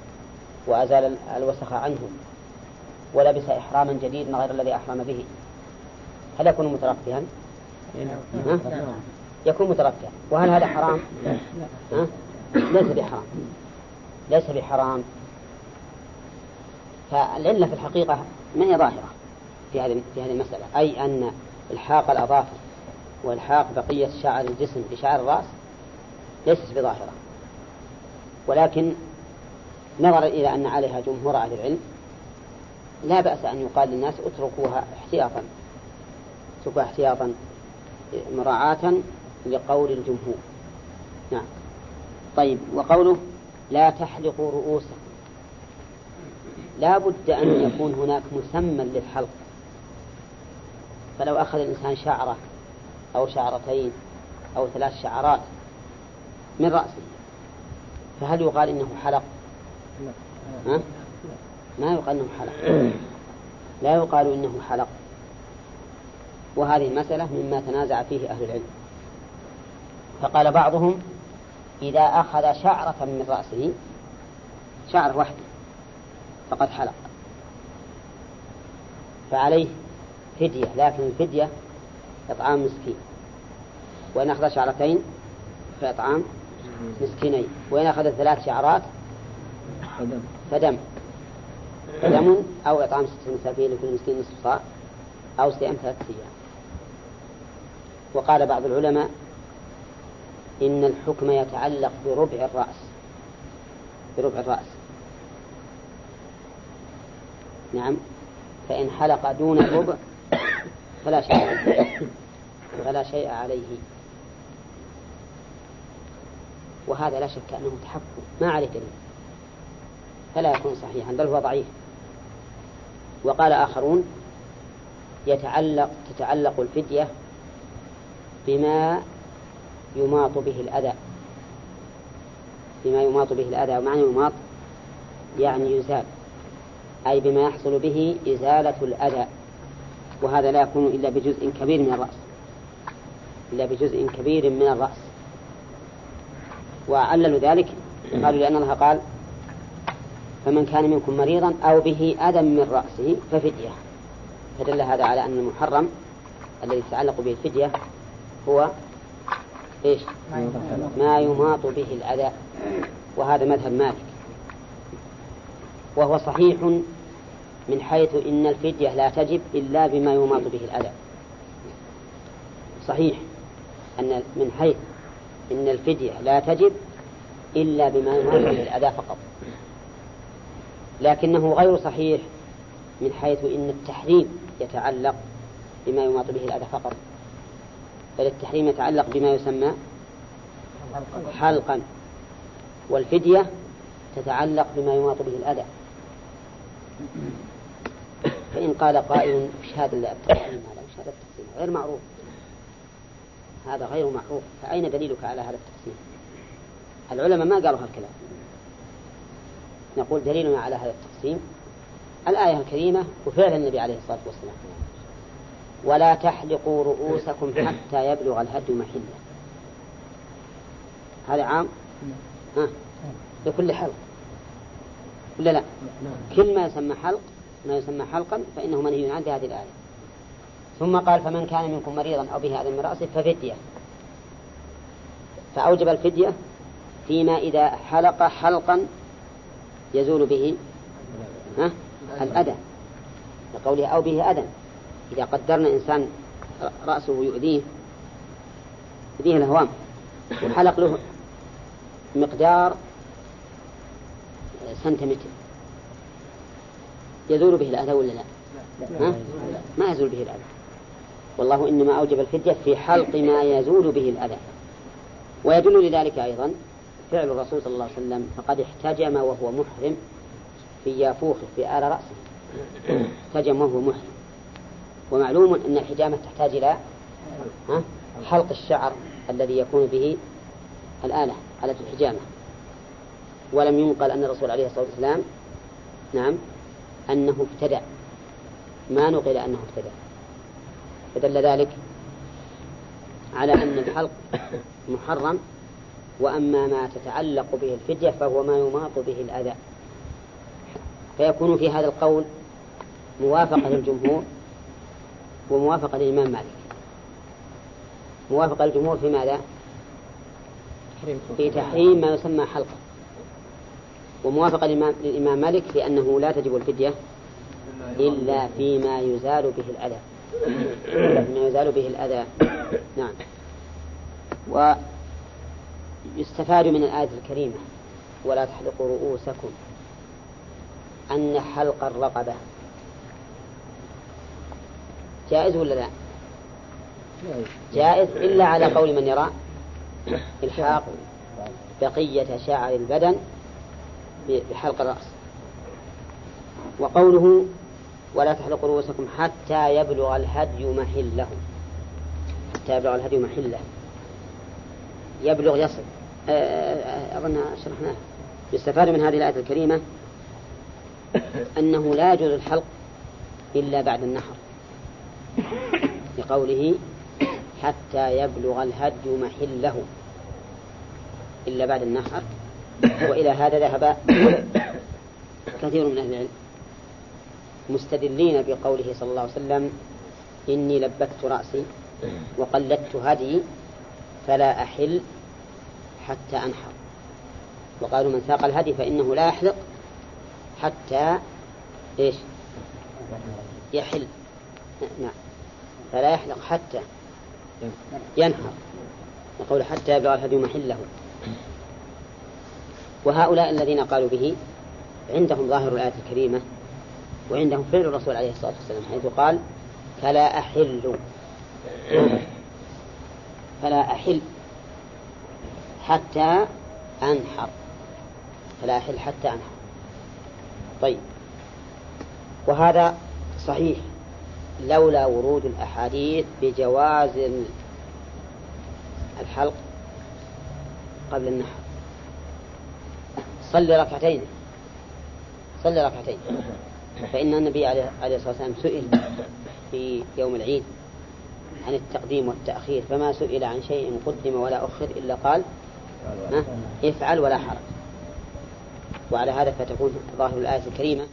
وأزال الوسخ عنه ولبس إحراما جديدا غير الذي أحرم به هل يكون مترفها؟ ها؟ يكون مترفها وهل هذا حرام؟ ها؟ ليس بحرام ليس بحرام فالعلة في الحقيقة ما هي ظاهرة في هذه في هذه المسألة أي أن إلحاق الأظافر وإلحاق بقية شعر الجسم بشعر الرأس ليست بظاهرة ولكن نظرا إلى أن عليها جمهور أهل العلم لا بأس أن يقال للناس اتركوها احتياطا اتركوها احتياطا مراعاة لقول الجمهور. نعم. طيب وقوله لا تحلقوا رؤوسكم لا بد أن يكون هناك مسمى للحلق. فلو أخذ الإنسان شعرة أو شعرتين أو ثلاث شعرات من رأسه فهل يقال إنه حلق؟ ها؟ ما يقال إنه حلق. لا يقال إنه حلق. وهذه المسألة مما تنازع فيه أهل العلم. فقال بعضهم إذا أخذ شعرة من رأسه شعرة واحدة فقد حلق. فعليه فدية لكن الفدية إطعام مسكين. وإن أخذ شعرتين فإطعام مسكينين. وإن أخذ ثلاث شعرات فدم. فدم أو إطعام ستة مساكين لكل مسكين نصف صاع أو صيام ثلاثة أيام. وقال بعض العلماء إن الحكم يتعلق بربع الرأس. بربع الرأس. نعم. فإن حلق دون الربع فلا شيء عليه. فلا شيء عليه. وهذا لا شك أنه تحكم ما عليه دليل. فلا يكون صحيحا بل هو ضعيف. وقال آخرون يتعلق تتعلق الفدية بما يماط به الأذى. بما يماط به الأذى ومعنى يماط يعني يزال. أي بما يحصل به إزالة الأذى. وهذا لا يكون إلا بجزء كبير من الرأس. إلا بجزء كبير من الرأس. وعللوا ذلك قالوا لأن الله قال فمن كان منكم مريضا أو به أذى من رأسه ففدية. فدل هذا على أن المحرم الذي يتعلق به الفدية هو إيش؟ ما يماط به الأذى. وهذا مذهب مالك. وهو صحيح من حيث إن الفدية لا تجب إلا بما يماط به الأذى. صحيح أن من حيث إن الفدية لا تجب إلا بما يماط به الأذى فقط. لكنه غير صحيح من حيث إن التحريم يتعلق بما يماط به الأذى فقط. بل التحريم يتعلق بما يسمى حلقا. والفدية تتعلق بما يماط به الأذى. فإن قال قائل وش هذا التقسيم هذا وش هذا التقسيم؟ غير معروف. هذا غير معروف. فأين دليلك على هذا التقسيم؟ العلماء ما قالوا هالكلام. نقول دليلنا على هذا التقسيم الآية الكريمة وفعل النبي عليه الصلاة والسلام. ولا تحلقوا رؤوسكم حتى يبلغ الهدي محلة. هذا عام؟ ها؟ لكل حلق. ولا لا؟ كل ما يسمى حلق ما يسمى حلقا فإنه منهي عنه هذه الآية. ثم قال فمن كان منكم مريضا أو به أذى من رأسه ففدية. فأوجب الفدية فيما إذا حلق حلقا يزول به ها؟ الأذى. لقوله أو به أذى. إذا قدرنا إنسان رأسه يؤذيه يؤذيه الهوام وحلق له مقدار سنتيمتر يزول به الأذى ولا لا؟ ما يزول به الأذى. والله إنما أوجب الفدية في حلق ما يزول به الأذى. ويدل لذلك أيضا فعل الرسول صلى الله عليه وسلم فقد احتجم وهو محرم في يافوخه في آل رأسه. احتجم وهو محرم. ومعلوم أن الحجامة تحتاج إلى حلق الشعر الذي يكون به الآلة آلة الحجامة. ولم ينقل أن الرسول عليه الصلاة والسلام نعم أنه ابتدع. ما نقل أنه ابتدع. فدل ذلك على أن الحلق محرم وأما ما تتعلق به الفدية فهو ما يماط به الأذى. فيكون في هذا القول موافقة للجمهور وموافقة للإمام مالك. موافقة للجمهور في ماذا؟ في تحريم ما يسمى حلقة. وموافقة للإمام مالك في أنه لا تجب الفدية إلا فيما يزال به الأذى. إلا فيما يزال به الأذى. نعم. ويستفاد من الآية الكريمة ولا تحلقوا رؤوسكم أن حلق الرقبة. جائز ولا لا؟ جائز إلا على قول من يرى إلحاق بقية شعر البدن بحلق الرأس. وقوله ولا تحلقوا رؤوسكم حتى يبلغ الهدي محله. حتى يبلغ الهدي محله. يبلغ يصل. آه، آه، أظن شرحناه. يستفاد من هذه الآية الكريمة أنه لا يجوز الحلق إلا بعد النحر. *coughs* لقوله حتى يبلغ الهدي محله. إلا بعد النحر وإلى هذا ذهب كثير من أهل العلم مستدلين بقوله صلى الله عليه وسلم إني لبكت رأسي وقلدت هدي فلا أحل حتى أنحر. وقالوا من ساق الهدي فإنه لا يحلق حتى إيش؟ يحل. نعم. فلا يحلق حتى ينحر يقول حتى يبلغ الهدي محله. وهؤلاء الذين قالوا به عندهم ظاهر الآية الكريمة وعندهم فعل الرسول عليه الصلاة والسلام حيث قال فلا أحل. فلا أحل حتى أنحر. فلا أحل حتى أنحر. طيب. وهذا صحيح. لولا ورود الأحاديث بجواز الحلق قبل النحر. صل ركعتين. صل ركعتين. فإن النبي عليه الصلاة والسلام سئل في يوم العيد عن التقديم والتأخير فما سئل عن شيء قدم ولا أخر إلا قال افعل ولا حرج. وعلى هذا فتكون ظاهر الآية الكريمة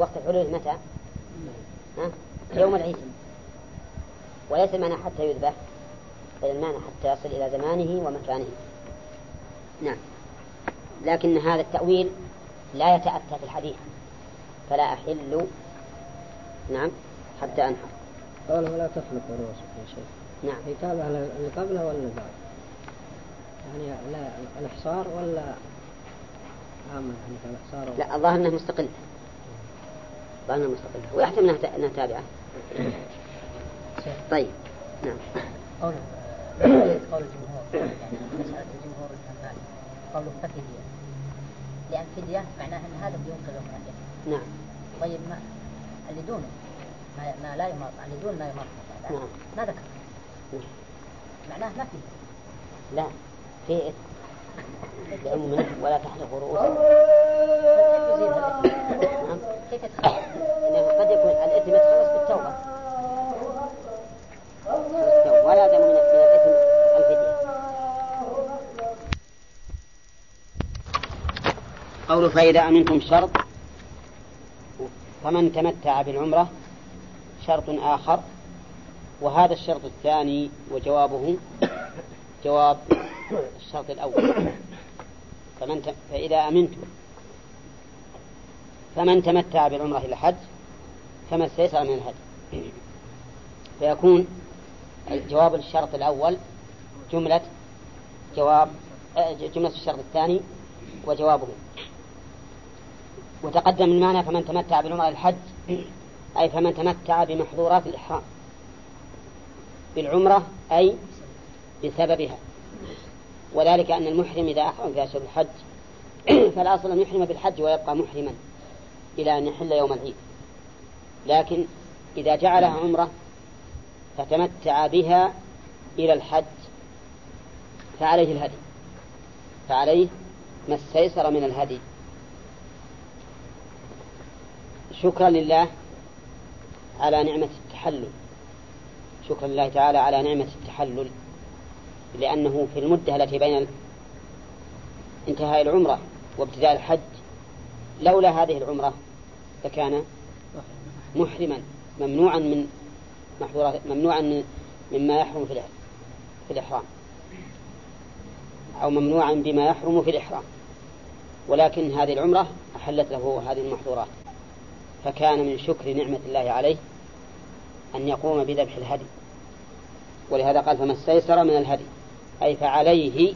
وقت الحلول متى؟ ها؟ يوم العيد. وليس المعنى حتى يذبح بل المعنى حتى يصل إلى زمانه ومكانه. نعم. لكن هذا التأويل لا يتأتى في الحديث. فلا أحل. نعم. حتى أنحر. قوله ولا تخلق رؤوسكم يا شيخ. نعم. يتابع اللي قبله ولا بعد يعني لا الإحصار ولا عامة؟ يعني كالإحصار لا الظاهر أنها مستقلة أنها مستقلة ويحتمل أنها تابعة طيب. نعم. قول قول الجمهور. يعني مسألة الجمهور الحنبلي قوله ففدية لأن فدية معناها أن هذا بينقذه من الإثم نعم. طيب ما اللي دونه. ما, ما لا يماط اللي دون ما يماط نعم. ما ذكر. نعم. معناه ما في. لا. في إثم ولا تحلقوا رؤوسكم كيف يتخلص؟ إنه قد يكون الإثم يتخلص بالتوبة بالتوبة ولا دم من الإثم الفدية قول فإذا أمنتم شرط فمن تمتع بالعمرة شرط آخر وهذا الشرط الثاني وجوابه جواب الشرط الأول فمن. فإذا أمنتم فمن تمتع بالعمرة إلى الحج فما استيسر من الهدي فيكون جواب الشرط الأول جملة جواب جملة الشرط الثاني وجوابه. وتقدم المعنى فمن تمتع بالعمرة إلى الحج أي فمن تمتع بمحظورات الإحرام بالعمرة أي بسببها. وذلك أن المحرم إذا أحرم في أشهر الحج فالأصل أن يحرم بالحج ويبقى محرما. إلى أن يحل يوم العيد. لكن إذا جعلها عمرة فتمتع بها إلى الحج فعليه الهدي. فعليه ما استيسر من الهدي. شكرا لله على نعمة التحلل. شكرا لله تعالى على نعمة التحلل. لأنه في المدة التي بين انتهاء العمرة وابتداء الحج لولا هذه العمرة لكان محرما ممنوعا من محظورات ممنوعا من مما يحرم في في الإحرام. أو ممنوعا بما يحرم في الإحرام. ولكن هذه العمرة أحلت له هذه المحظورات. فكان من شكر نعمة الله عليه أن يقوم بذبح الهدي. ولهذا قال فما استيسر من الهدي. أي فعليه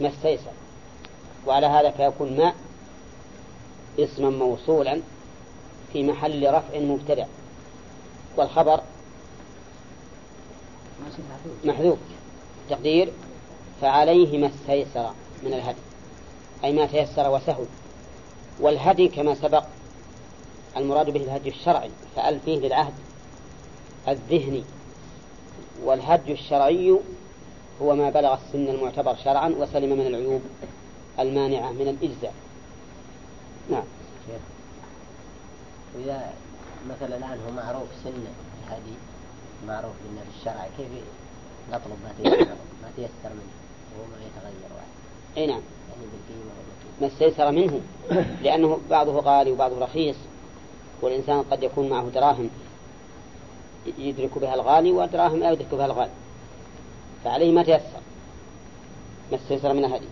ما استيسر. وعلى هذا فيكون ماء اسما موصولا في محل رفع مبتدع. والخبر محذوف. تقدير فعليه ما استيسر من الهدي أي ما تيسر وسهل والهدي كما سبق المراد به الهدي الشرعي فأل فيه للعهد الذهني. والهدي الشرعي هو ما بلغ السن المعتبر شرعا وسلم من العيوب المانعة من الإجزاء. نعم. وإذا مثلا الآن هو معروف سن الهدي معروف لنا في الشرع كيف نطلب ما تيسر ما تيسر منه؟ وهو ما يتغير واحد. أي نعم. يعني بالقيمة ما استيسر منه لأنه بعضه غالي وبعضه رخيص والإنسان قد يكون معه دراهم يدرك بها الغالي ودراهم لا يدرك بها الغالي. فعليه ما تيسر. ما استيسر من هذه.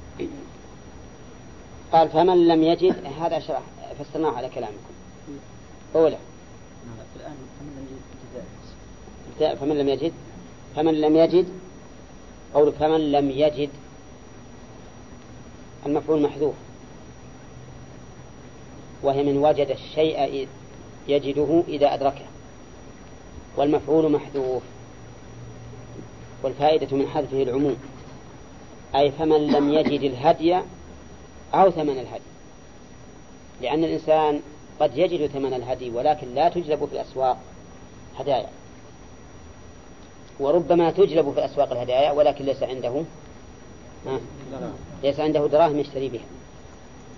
قال فمن لم يجد هذا شرح فسرناه على كلامكم. أولى. فمن لم يجد فمن لم يجد قول فمن لم يجد المفعول محذوف. وهي من وجد الشيء يجده إذا أدركه. والمفعول محذوف. والفائدة من حذفه العموم. أي فمن لم يجد الهدي أو ثمن الهدي. لأن الإنسان قد يجد ثمن الهدي ولكن لا تجلب في الأسواق هدايا وربما تجلب في أسواق الهدايا ولكن ليس عنده ليس عنده دراهم يشتري بها.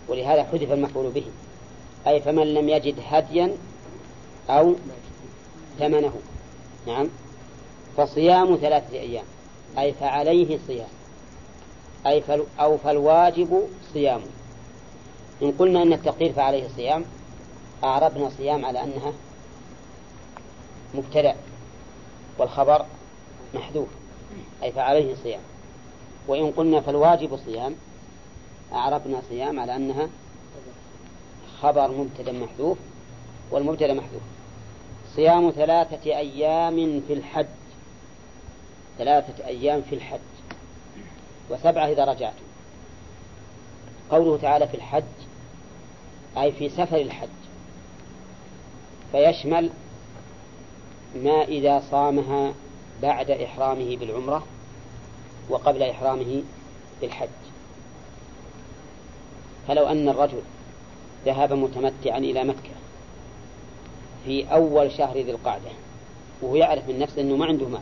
ولهذا حذف المفعول به. أي فمن لم يجد هديا أو ثمنه. نعم. فصيام ثلاثة أيام. أي فعليه صيام. أي فال أو فالواجب صيام. إن قلنا أن التقدير فعليه الصيام أعربنا صيام على أنها مبتدأ والخبر محذوف أي فعليه صيام. وإن قلنا فالواجب صيام أعربنا صيام على أنها خبر مبتدأ محذوف والمبتدأ محذوف. صيام ثلاثة أيام في الحج. ثلاثة أيام في الحج. وسبعة إذا رجعت. قوله تعالى في الحج أي في سفر الحج. فيشمل ما إذا صامها بعد إحرامه بالعمرة وقبل إحرامه بالحج. فلو أن الرجل ذهب متمتعا إلى مكة في أول شهر ذي القعدة وهو يعرف من نفسه أنه ما عنده مال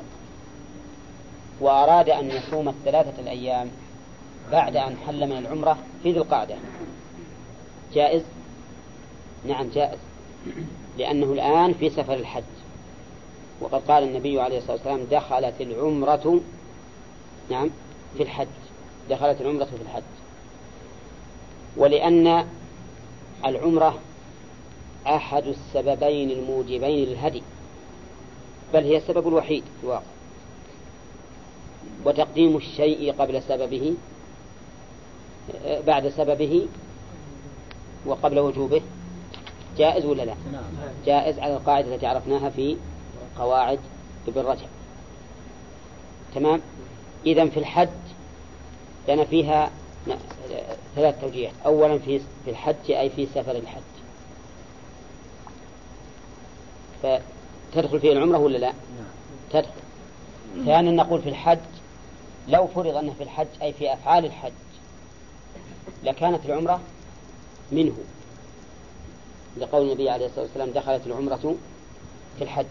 وأراد أن يصوم الثلاثة الأيام بعد أن حل من العمرة في ذي القعدة. جائز؟ نعم جائز. لأنه الآن في سفر الحج. وقد قال النبي عليه الصلاة والسلام دخلت العمرة نعم في الحج. دخلت العمرة في الحج. ولأن العمرة أحد السببين الموجبين للهدي بل هي السبب الوحيد في الواقع. وتقديم الشيء قبل سببه بعد سببه وقبل وجوبه جائز ولا لا؟ جائز على القاعدة التي عرفناها في قواعد ابن رجب. تمام؟ إذا في الحج لنا فيها ثلاث توجيهات. أولا في في الحج أي في سفر الحج. فتدخل فيه العمرة ولا لا؟ تدخل. ثانيا نقول في الحج لو فرض أنه في الحج أي في أفعال الحج لكانت العمرة منه. لقول النبي عليه الصلاة والسلام دخلت العمرة في الحج.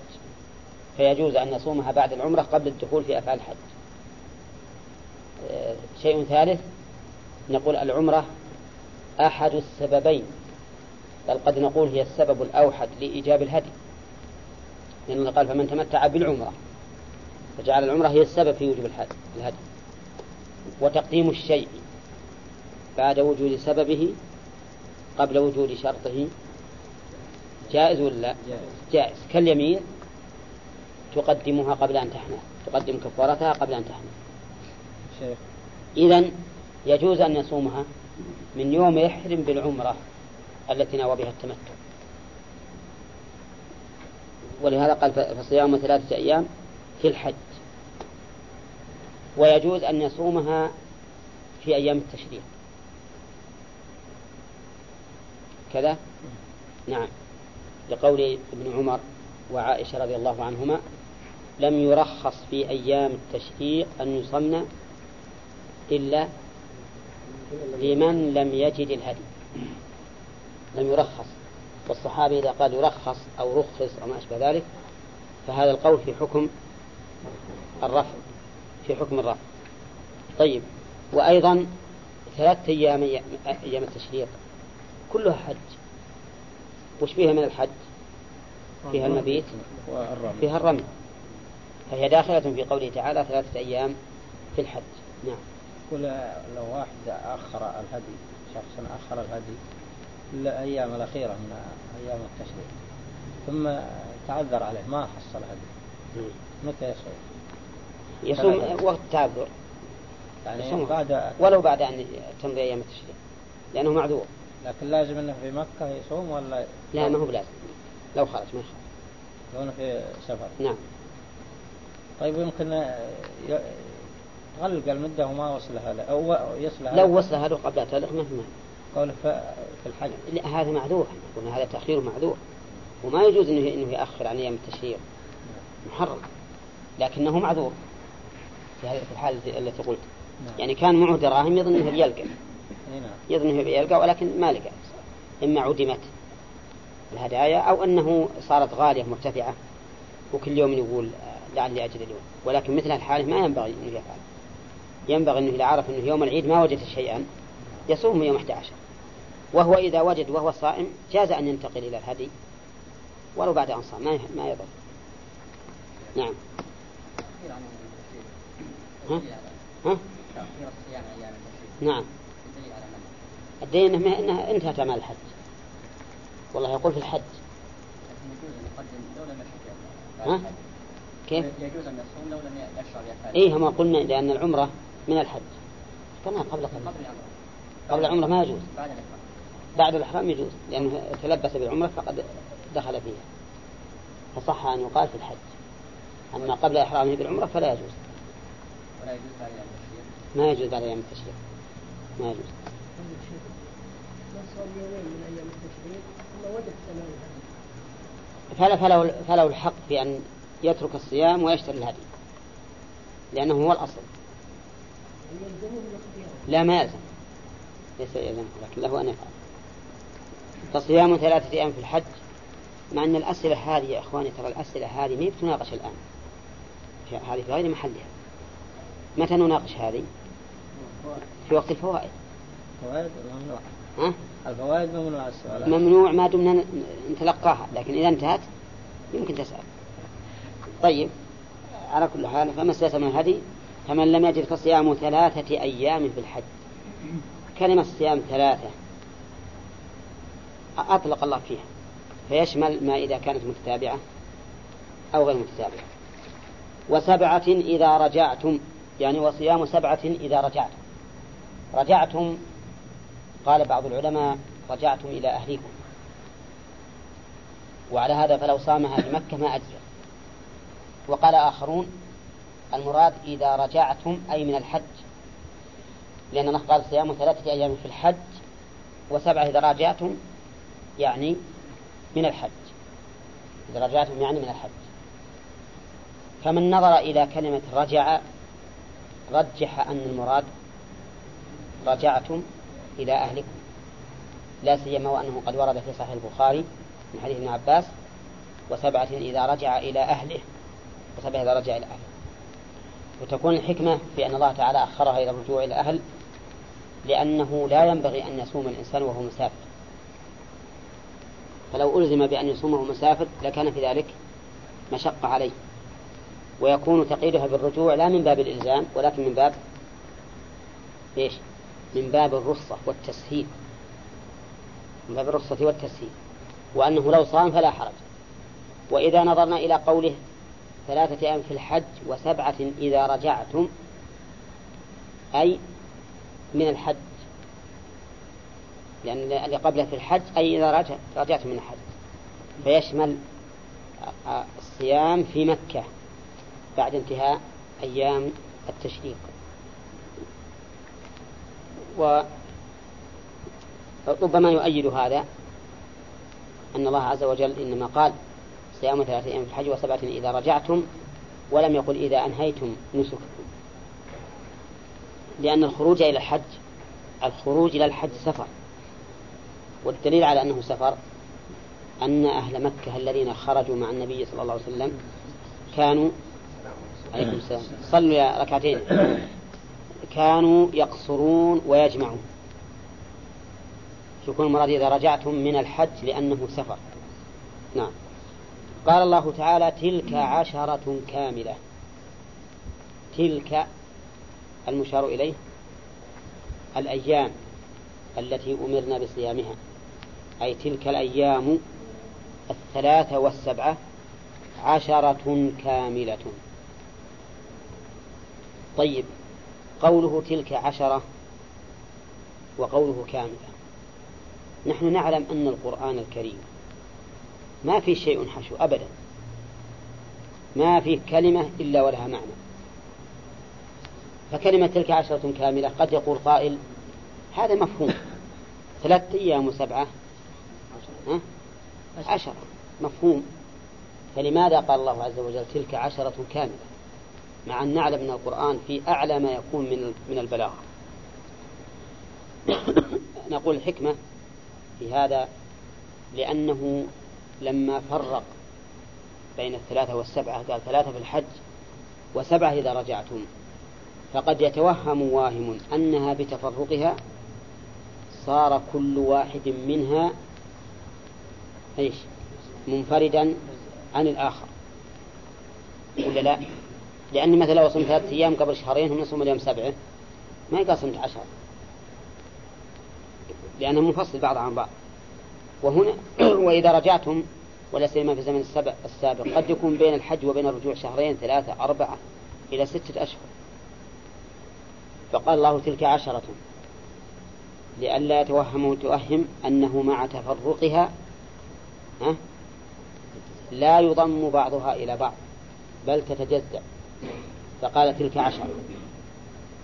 فيجوز أن يصومها بعد العمرة قبل الدخول في أفعال الحج. آه، شيء ثالث نقول العمرة أحد السببين بل قد نقول هي السبب الأوحد لإيجاب الهدي. لأنه قال فمن تمتع بالعمرة فجعل العمرة هي السبب في وجوب الهدي. وتقديم الشيء بعد وجود سببه قبل وجود شرطه. جائز ولا لا؟ جائز. كاليمين تقدمها قبل أن تحنث. تقدم كفارتها قبل أن تحنث. إذا يجوز أن يصومها من يوم يحرم بالعمرة التي نوى بها التمتع. ولهذا قال فصيام ثلاثة أيام في الحج. ويجوز أن يصومها في أيام التشريق. كذا؟ نعم. لقول ابن عمر وعائشة رضي الله عنهما لم يرخص في أيام التشريق أن يصمن إلا لمن لم يجد الهدي. لم يرخص. والصحابي إذا قال يرخص أو رخص أو ما أشبه ذلك فهذا القول في حكم الرفع في حكم الرفع. طيب وأيضا ثلاثة أيام أيام التشريق كلها حج. وش فيها من الحج؟ فيها المبيت فيها الرمي فهي داخلة في قوله تعالى ثلاثة أيام في الحج. نعم. يقول لو واحد أخر الهدي شخص أخر الهدي الأيام الأخيرة من أيام التشريق ثم تعذر عليه ما حصل هدي. متى يصوم؟ يصوم وقت التعذر يعني يصوم بعد ولو بعد أن تمضي أيام التشريق لأنه معذور. لكن لازم أنه في مكة يصوم ولا؟ لا ما هو بلازم. لو خرج ما يخرج لو أنه في سفر. نعم. طيب يمكن تغلق المدة وما وصلها له؟ أو يصلها لو وصلها له قبل تغلق ما في قوله في الحج. لا هذا معذور. قلنا هذا تأخير معذور. وما يجوز انه إنه يأخر عن أيام التشريق. محرم. لكنه معذور. في هذه الحالة التي قلت. نعم. يعني كان معه دراهم يظن انه بيلقى. نعم. يظن انه بيلقى ولكن ما لقى. إما عدمت الهدايا أو أنه صارت غالية مرتفعة. وكل يوم يقول لعلي أجد اليوم. ولكن مثل الحالة ما ينبغي أنه يفعل. ينبغي أنه إذا عرف أنه يوم العيد ما وجد شيئا يصوم يوم 11 وهو إذا وجد وهو صائم جاز أن ينتقل إلى الهدي ولو بعد أن صام ما يضر. نعم. ها؟ ها؟ أيام التشريق نعم. الدين إنها, إنها انتهت أعمال الحج. والله يقول في الحج. يشرك ها؟ كيف؟ يجوز أن يصوم لو لم بأفعاله إيه ما قلنا لأن العمرة من الحج. كما قبل قبل قبل العمرة ما يجوز. بعد الإحرام بعد الإحرام يجوز. لأنه تلبس بالعمرة فقد دخل فيها. فصح أن يقال في الحج. أما قبل إحرامه بالعمرة فلا يجوز. ولا يجوز بعد أيام التشريق. ما يجوز بعد أيام التشريق. ما يجوز. فلا فله, فله الحق في أن يترك الصيام ويشتري الهدي. لأنه هو الأصل. لا ما يلزم. ليس يلزم لكن له أن يفعل. فصيام ثلاثة أيام في الحج مع أن الأسئلة هذه يا إخواني ترى الأسئلة هذه ما تناقش الآن. هذه في غير محلها. متى نناقش هذه؟ في وقت الفوائد. فوائد ممنوع؟ ها؟ الفوائد ممنوع السؤال. ممنوع ما دمنا نتلقاها لكن إذا انتهت يمكن تسأل. طيب على كل حال فمسألة من الهدي فمن لم يجد فصيام ثلاثة أيام في الحج. كلمة صيام ثلاثة أطلق الله فيها فيشمل ما إذا كانت متتابعة أو غير متتابعة. وسبعة إذا رجعتم يعني وصيام سبعة إذا رجعتم. رجعتم قال بعض العلماء رجعتم إلى أهليكم. وعلى هذا فلو صامها مكة ما أجزى. وقال آخرون المراد إذا رجعتم أي من الحج. لأن الله قال صيام ثلاثة أيام في الحج وسبعة إذا رجعتم يعني من الحج. إذا رجعتم يعني من الحج. فمن نظر إلى كلمة رجع رجح أن المراد رجعتم إلى أهلكم. لا سيما وأنه قد ورد في صحيح البخاري من حديث ابن عباس وسبعة إذا رجع إلى أهله وسبعة إذا رجع إلى أهله. وتكون الحكمة في أن الله تعالى أخرها إلى الرجوع إلى الأهل لأنه لا ينبغي أن يصوم الإنسان وهو مسافر. فلو ألزم بأن يصوم وهو مسافر لكان في ذلك مشقة عليه. ويكون تقييدها بالرجوع لا من باب الإلزام ولكن من باب إيش؟ من باب الرخصة والتسهيل. من باب الرخصة والتسهيل. وأنه لو صام فلا حرج. وإذا نظرنا إلى قوله ثلاثة أيام في الحج وسبعة إذا رجعتم أي من الحج. لأن اللي قبله في الحج أي إذا رجع رجعت من الحج. فيشمل الصيام في مكة. بعد انتهاء أيام التشريق. وربما يؤيد هذا أن الله عز وجل إنما قال صيام ثلاثة أيام في الحج وسبعة إذا رجعتم ولم يقل إذا أنهيتم نسككم. لأن الخروج إلى الحج الخروج إلى الحج سفر. والدليل على أنه سفر أن أهل مكة الذين خرجوا مع النبي صلى الله عليه وسلم كانوا عليكم السلام. صلوا يا ركعتين. كانوا يقصرون ويجمعون. يكون المراد إذا رجعتم من الحج لأنه سفر. نعم. قال الله تعالى تلك عشرة كاملة. تلك المشار إليه الأيام التي أمرنا بصيامها. أي تلك الأيام الثلاثة والسبعة عشرة كاملة. طيب. قوله تلك عشرة وقوله كاملة. نحن نعلم أن القرآن الكريم ما في شيء حشو أبدا. ما في كلمة إلا ولها معنى. فكلمة تلك عشرة كاملة قد يقول قائل هذا مفهوم. ثلاثة أيام وسبعة؟ عشرة. مفهوم. فلماذا قال الله عز وجل تلك عشرة كاملة؟ مع أن نعلم أن القرآن في أعلى ما يكون من من البلاغة *coughs* نقول الحكمة في هذا لأنه لما فرق بين الثلاثة والسبعة قال ثلاثة في الحج وسبعة إذا رجعتم فقد يتوهم واهم أنها بتفرقها صار كل واحد منها إيش؟ منفردا عن الآخر. ولا لا؟ لأن مثلا لو صمت ثلاثة أيام قبل شهرين هم يصوم اليوم سبعة. ما يقال سنة عشر. لأنه منفصل بعض عن بعض. وهنا *clears throat* وإذا رجعتم ولا سيما في الزمن السابق, السابق قد يكون بين الحج وبين الرجوع شهرين ثلاثة أربعة إلى ستة أشهر. فقال الله تلك عشرة. لئلا يتوهم تؤهم أنه مع تفرقها لا يضم بعضها إلى بعض بل تتجزأ. فقال تلك عشرة.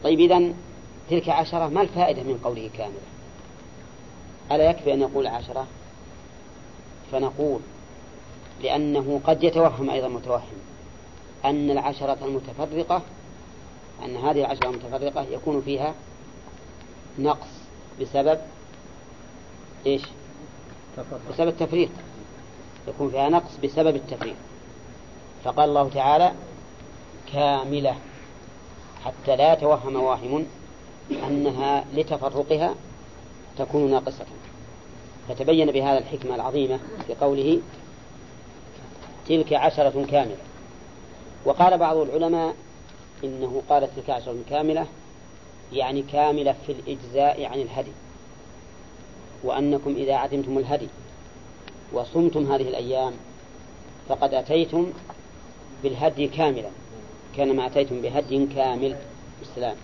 طيب إذن تلك عشرة ما الفائدة من قوله كاملة؟ ألا يكفي أن يقول عشرة؟ فنقول لأنه قد يتوهم أيضا متوهم أن العشرة المتفرقة أن هذه العشرة المتفرقة يكون فيها نقص بسبب إيش؟ بسبب التفريق. يكون فيها نقص بسبب التفريق. فقال الله تعالى كاملة. حتى لا يتوهم واهم أنها لتفرقها تكون ناقصة. فتبين بهذا الحكمة العظيمة في قوله تلك عشرة كاملة. وقال بعض العلماء إنه قال تلك عشرة كاملة يعني كاملة في الإجزاء عن الهدي. وأنكم إذا عدمتم الهدي وصمتم هذه الأيام فقد أتيتم بالهدي كاملا. كانما أتيتم بهدي كامل بالسلام.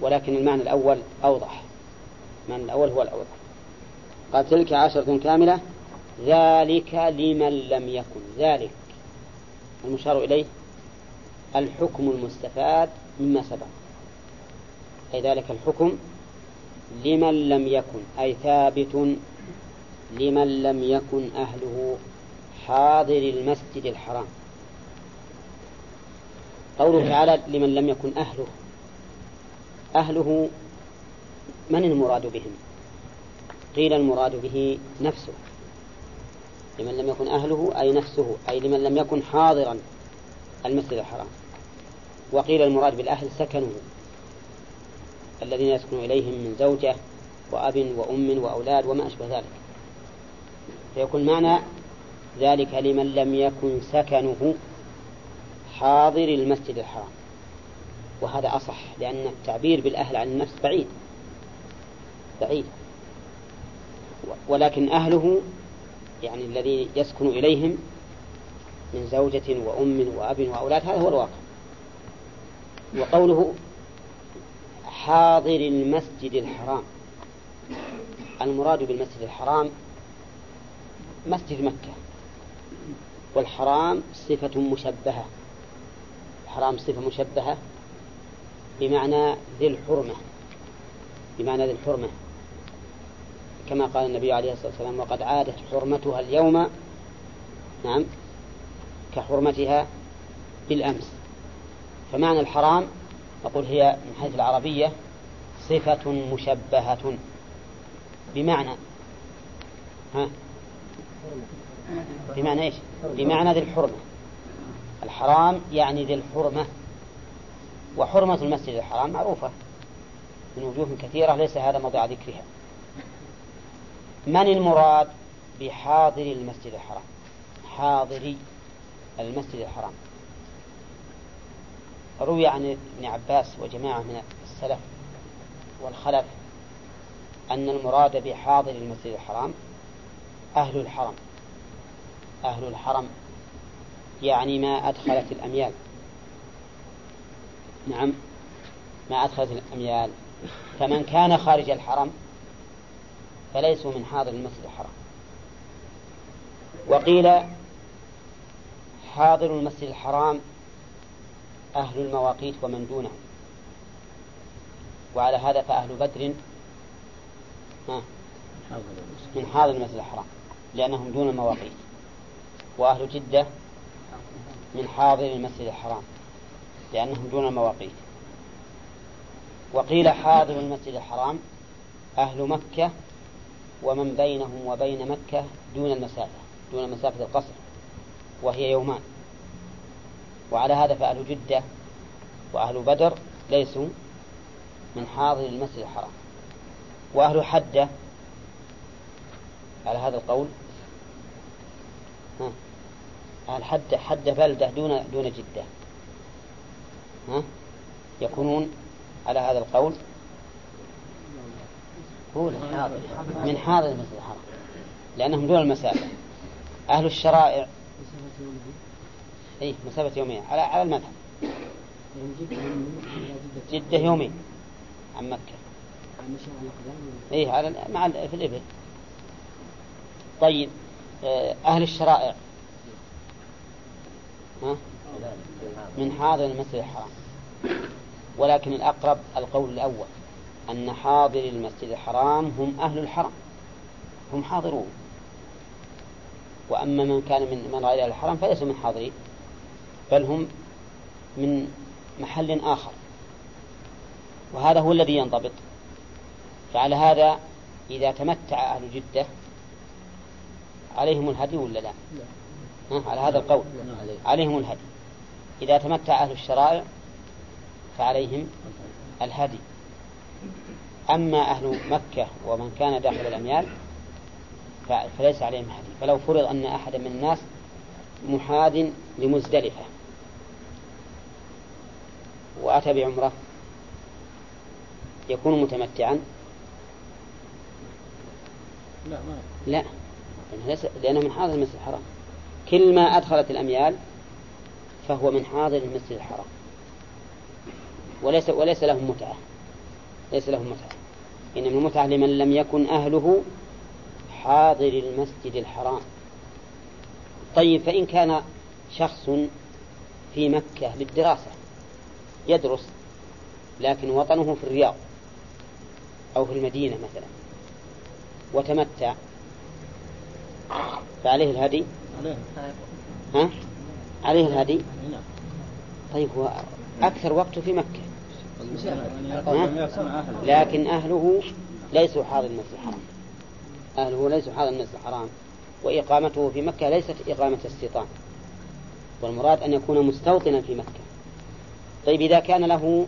ولكن المعنى الأول أوضح. المعنى الأول هو الأوضح. قال تلك عشرة كاملة ذلك لمن لم يكن. ذلك المشار إليه الحكم المستفاد مما سبق. أي ذلك الحكم لمن لم يكن. أي ثابت لمن لم يكن أهله حاضر المسجد الحرام. قوله تعالى لمن لم يكن أهله. أهله من المراد بهم؟ قيل المراد به نفسه. لمن لم يكن أهله أي نفسه أي لمن لم يكن حاضرا المسجد الحرام. وقيل المراد بالأهل سكنه الذين يسكن إليهم من زوجة وأب وأم وأولاد وما أشبه ذلك. فيكون معنى ذلك لمن لم يكن سكنه حاضر المسجد الحرام. وهذا أصح لأن التعبير بالأهل عن النفس بعيد. بعيد. ولكن أهله يعني الذي يسكن إليهم من زوجة وأم وأب وأولاد هذا هو الواقع. وقوله حاضر المسجد الحرام المراد بالمسجد الحرام مسجد مكة. والحرام صفة مشبهة. الحرام صفة مشبهة بمعنى ذي الحرمة بمعنى ذي الحرمة. كما قال النبي عليه الصلاة والسلام وقد عادت حرمتها اليوم نعم كحرمتها بالأمس فمعنى الحرام أقول هي من حيث العربية صفة مشبهة. بمعنى ها؟ بمعنى إيش؟ بمعنى ذي الحرمة. الحرام يعني ذي الحرمة وحرمة المسجد الحرام معروفة من وجوه كثيرة ليس هذا موضع ذكرها. من المراد بحاضر المسجد الحرام؟ حاضري المسجد الحرام. روي عن ابن عباس وجماعة من السلف والخلف أن المراد بحاضر المسجد الحرام أهل الحرم. أهل الحرم يعني ما أدخلت الأميال. نعم. ما أدخلت الأميال. فمن كان خارج الحرم فليسوا من حاضر المسجد الحرام. وقيل حاضر المسجد الحرام أهل المواقيت ومن دونه. وعلى هذا فأهل بدر من حاضر المسجد الحرام لأنهم دون المواقيت. وأهل جدة من حاضر المسجد الحرام لأنهم دون المواقيت وقيل حاضر المسجد الحرام أهل مكة ومن بينهم وبين مكة دون المسافة دون مسافة القصر وهي يومان. وعلى هذا فأهل جدة وأهل بدر ليسوا من حاضر المسجد الحرام. وأهل حدة على هذا القول أهل حدة حدة بلدة دون دون جدة. ها؟ يكونون على هذا القول هو الحاضر من حاضر المسجد الحرام لأنهم دون المسافة أهل الشرائع. أي مسافة يومين على على المذهب. جدة يومين عن مكة. إيه على مع في الإبل. طيب آه، أهل الشرائع؟ من حاضر المسجد الحرام. ولكن الأقرب القول الأول أن حاضر المسجد الحرام هم أهل الحرم هم حاضرون. وأما من كان من من غير الحرم فليسوا من حاضرين بل هم من محل آخر. وهذا هو الذي ينضبط. فعلى هذا إذا تمتع أهل جدة عليهم الهدي ولا لا؟ ها؟ على هذا القول. عليهم الهدي. إذا تمتع أهل الشرائع فعليهم الهدي. أما أهل مكة ومن كان داخل الأميال فليس عليهم هدي. فلو فرض أن أحدا من الناس محاد لمزدلفة وأتى بعمرة يكون متمتعا؟ لا ما لا. لأنه, ليس لأنه من حاضر المسجد الحرام. كل ما أدخلت الأميال فهو من حاضر المسجد الحرام. وليس وليس له متعة. ليس له متعة. إنما المتعة لمن لم يكن أهله حاضر المسجد الحرام. طيب فإن كان شخص في مكة للدراسة يدرس لكن وطنه في الرياض أو في المدينة مثلا وتمتع فعليه الهدي؟ ها؟ عليه الهدي. نعم. طيب هو أكثر وقته في مكة. لكن أهله ليسوا حاضر المسجد الحرام. أهله ليسوا حاضر المسجد الحرام. وإقامته في مكة ليست إقامة استيطان. والمراد أن يكون مستوطنا في مكة. طيب إذا كان له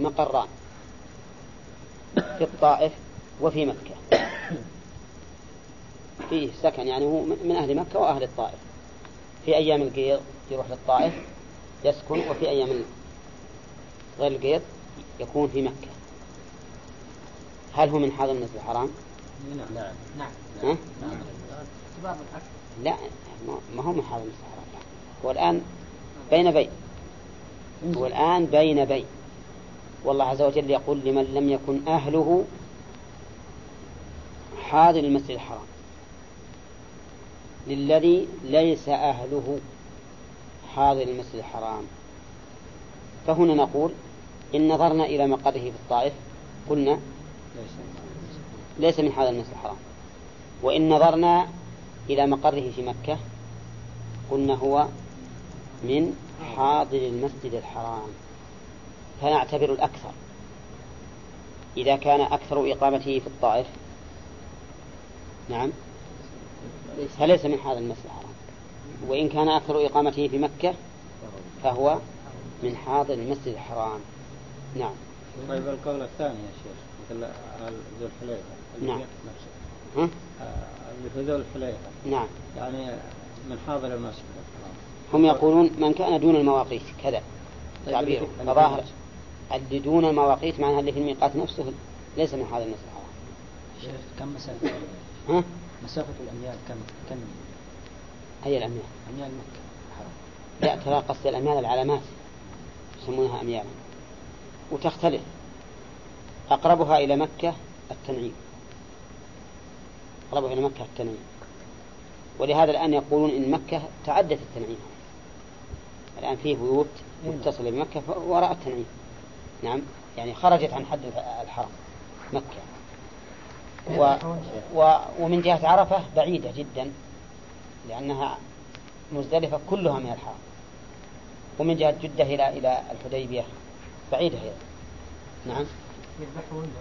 مقران في الطائف وفي مكة. فيه سكن يعني هو من أهل مكة وأهل الطائف. في أيام القيض يروح للطائف يسكن وفي أيام غير القيض يكون في مكة. هل هو من حاضر المسجد الحرام؟ نعم. نعم. نعم. الأكل لا ما- ما هو من حاضر المسجد الحرام هو الآن بين بين هو الآن بين بين والله عز وجل يقول لمن لم يكن أهله حاضر المسجد الحرام. للذي ليس أهله حاضر المسجد الحرام. فهنا نقول إن نظرنا إلى مقره في الطائف قلنا ليس من حاضر المسجد الحرام. وإن نظرنا إلى مقره في مكة قلنا هو من حاضر المسجد الحرام. فنعتبر الأكثر. إذا كان أكثر إقامته في الطائف نعم فليس من حاضر المسجد الحرام. وإن كان أكثر إقامته في مكة فهو من حاضر المسجد الحرام. نعم. طيب القول الثاني يا شيخ مثل ذو الحليفة. نعم. نفسه. ها؟ آه، اللي في ذو الحليفة. نعم. يعني من حاضر المسجد الحرام. هم يقولون من كان دون المواقيت كذا طيب تعبيره اللي في- فظاهر. اللي دون المواقيت معناها اللي في الميقات نفسه ليس من هذا المسجد الحرام. شيخ كم مسافة ها؟ مسافة الأميال كم كم؟ هي الأميال. أميال مكة. حرام. لا ترى قصد الأميال العلامات. يسمونها أميالا وتختلف. أقربها إلى مكة التنعيم. أقربها إلى مكة التنعيم. ولهذا الآن يقولون إن مكة تعدت التنعيم. الآن فيه بيوت متصلة بمكة وراء التنعيم. نعم. يعني خرجت عن حد الحرم. مكة. و و ومن جهة عرفة بعيدة جدا لأنها مزدلفة كلها من الحرم ومن جهة جدة إلى إلى الحديبية بعيدة هي. نعم. يذبحون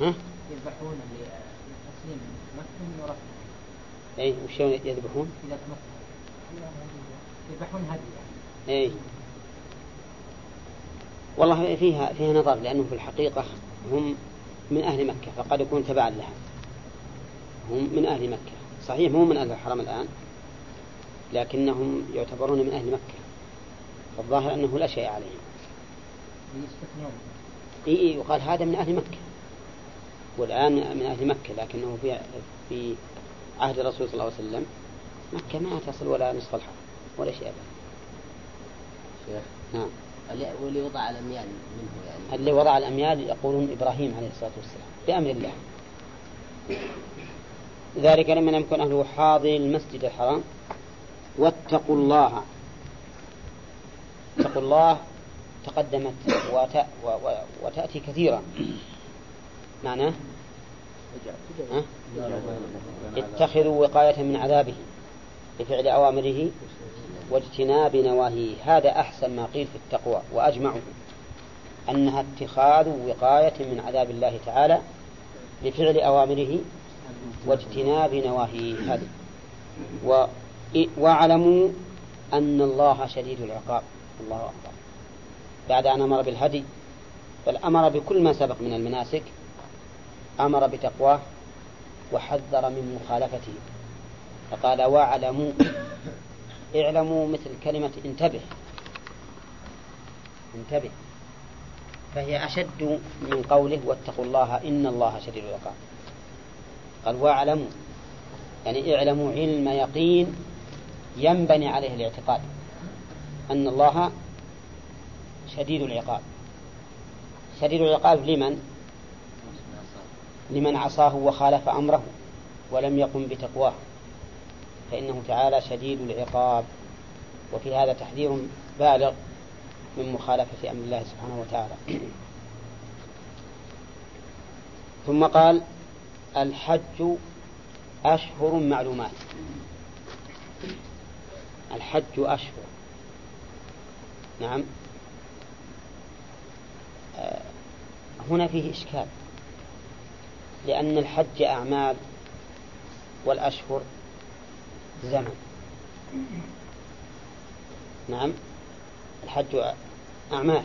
ها؟ يذبحون لتسليم مكة ورفع أي وشون يذبحون؟ إذا يذبحون هدي يعني أي والله فيها فيها نظر لأنه في الحقيقة هم من أهل مكة فقد يكون تبعا لها. هم من أهل مكة. صحيح مو من أهل الحرم الآن لكنهم يعتبرون من أهل مكة. فالظاهر أنه لا شيء عليهم. إي إي يقال هذا من أهل مكة. والآن من أهل مكة لكنه في في عهد الرسول صلى الله عليه وسلم. مكة ما تصل ولا نصف الحرم ولا شيء أبدا. شيخ نعم. واللي وضع الأميال منه يعني. اللي وضع الأميال يقولون إبراهيم عليه الصلاة والسلام بأمر الله. ذلك لما لم يكن أهله حاضر المسجد الحرام. واتقوا الله. اتقوا الله. تقدمت. وتأتي كثيرا. معناه؟ اتخذوا وقاية من عذابه بفعل أوامره. واجتناب نواهيه. هذا أحسن ما قيل في التقوى وأجمعه أنها اتخاذ وقاية من عذاب الله تعالى بفعل أوامره واجتناب نواهيه. هذه. و... واعلموا أن الله شديد العقاب. الله أكبر. بعد أن أمر بالهدي بل أمر بكل ما سبق من المناسك أمر بتقواه وحذر من مخالفته. فقال واعلموا اعلموا مثل كلمة انتبه. انتبه. فهي أشد من قوله واتقوا الله إن الله شديد العقاب. قال واعلموا. يعني اعلموا علم يقين ينبني عليه الاعتقاد أن الله شديد العقاب. شديد العقاب لمن؟ لمن عصاه وخالف أمره ولم يقم بتقواه. فإنه تعالى شديد العقاب. وفي هذا تحذير بالغ من مخالفة أمر الله سبحانه وتعالى. *clears throat* ثم قال الحج أشهر معلومات. الحج أشهر. نعم. آه، هنا فيه إشكال. لأن الحج أعمال والأشهر زمن. نعم. الحج أعمال.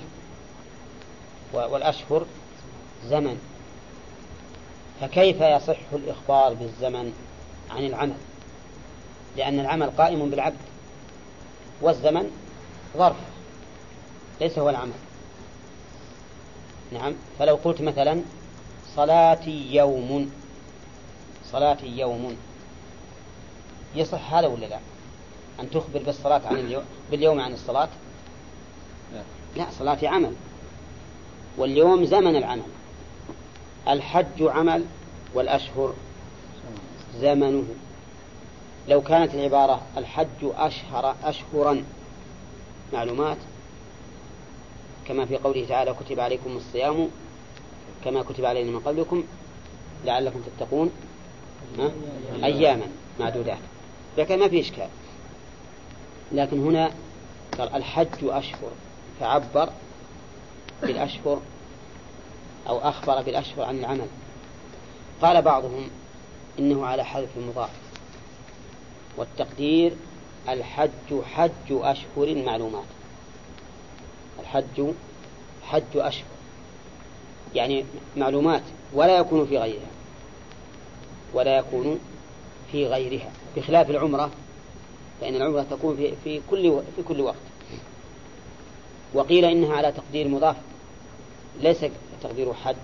والأشهر زمن. فكيف يصح الإخبار بالزمن عن العمل؟ لأن العمل قائم بالعبد. والزمن ظرف. ليس هو العمل. نعم. فلو قلت مثلا صلاتي يوم. صلاتي يوم. يصح هذا ولا لا؟ أن تخبر بالصلاة عن اليوم باليوم عن الصلاة؟ لا. لا صلاتي عمل. واليوم زمن العمل. الحج عمل والأشهر زمنه. لو كانت العبارة الحج أشهر أشهرا معلومات؟ كما في قوله تعالى كتب عليكم الصيام كما كتب علينا من قبلكم لعلكم تتقون؟ أياما معدودات. لكن ما في إشكال. لكن هنا قال الحج أشهر فعبر بالأشهر أو أخبر بالأشهر عن العمل. قال بعضهم إنه على حذف المضاف. والتقدير الحج حج أشهر معلومات. الحج حج أشهر. يعني معلومات ولا يكون في غيرها. ولا يكون في غيرها. بخلاف العمرة فإن العمرة تكون في, في كل في كل وقت. وقيل إنها على تقدير مضاف ليس تقدير حج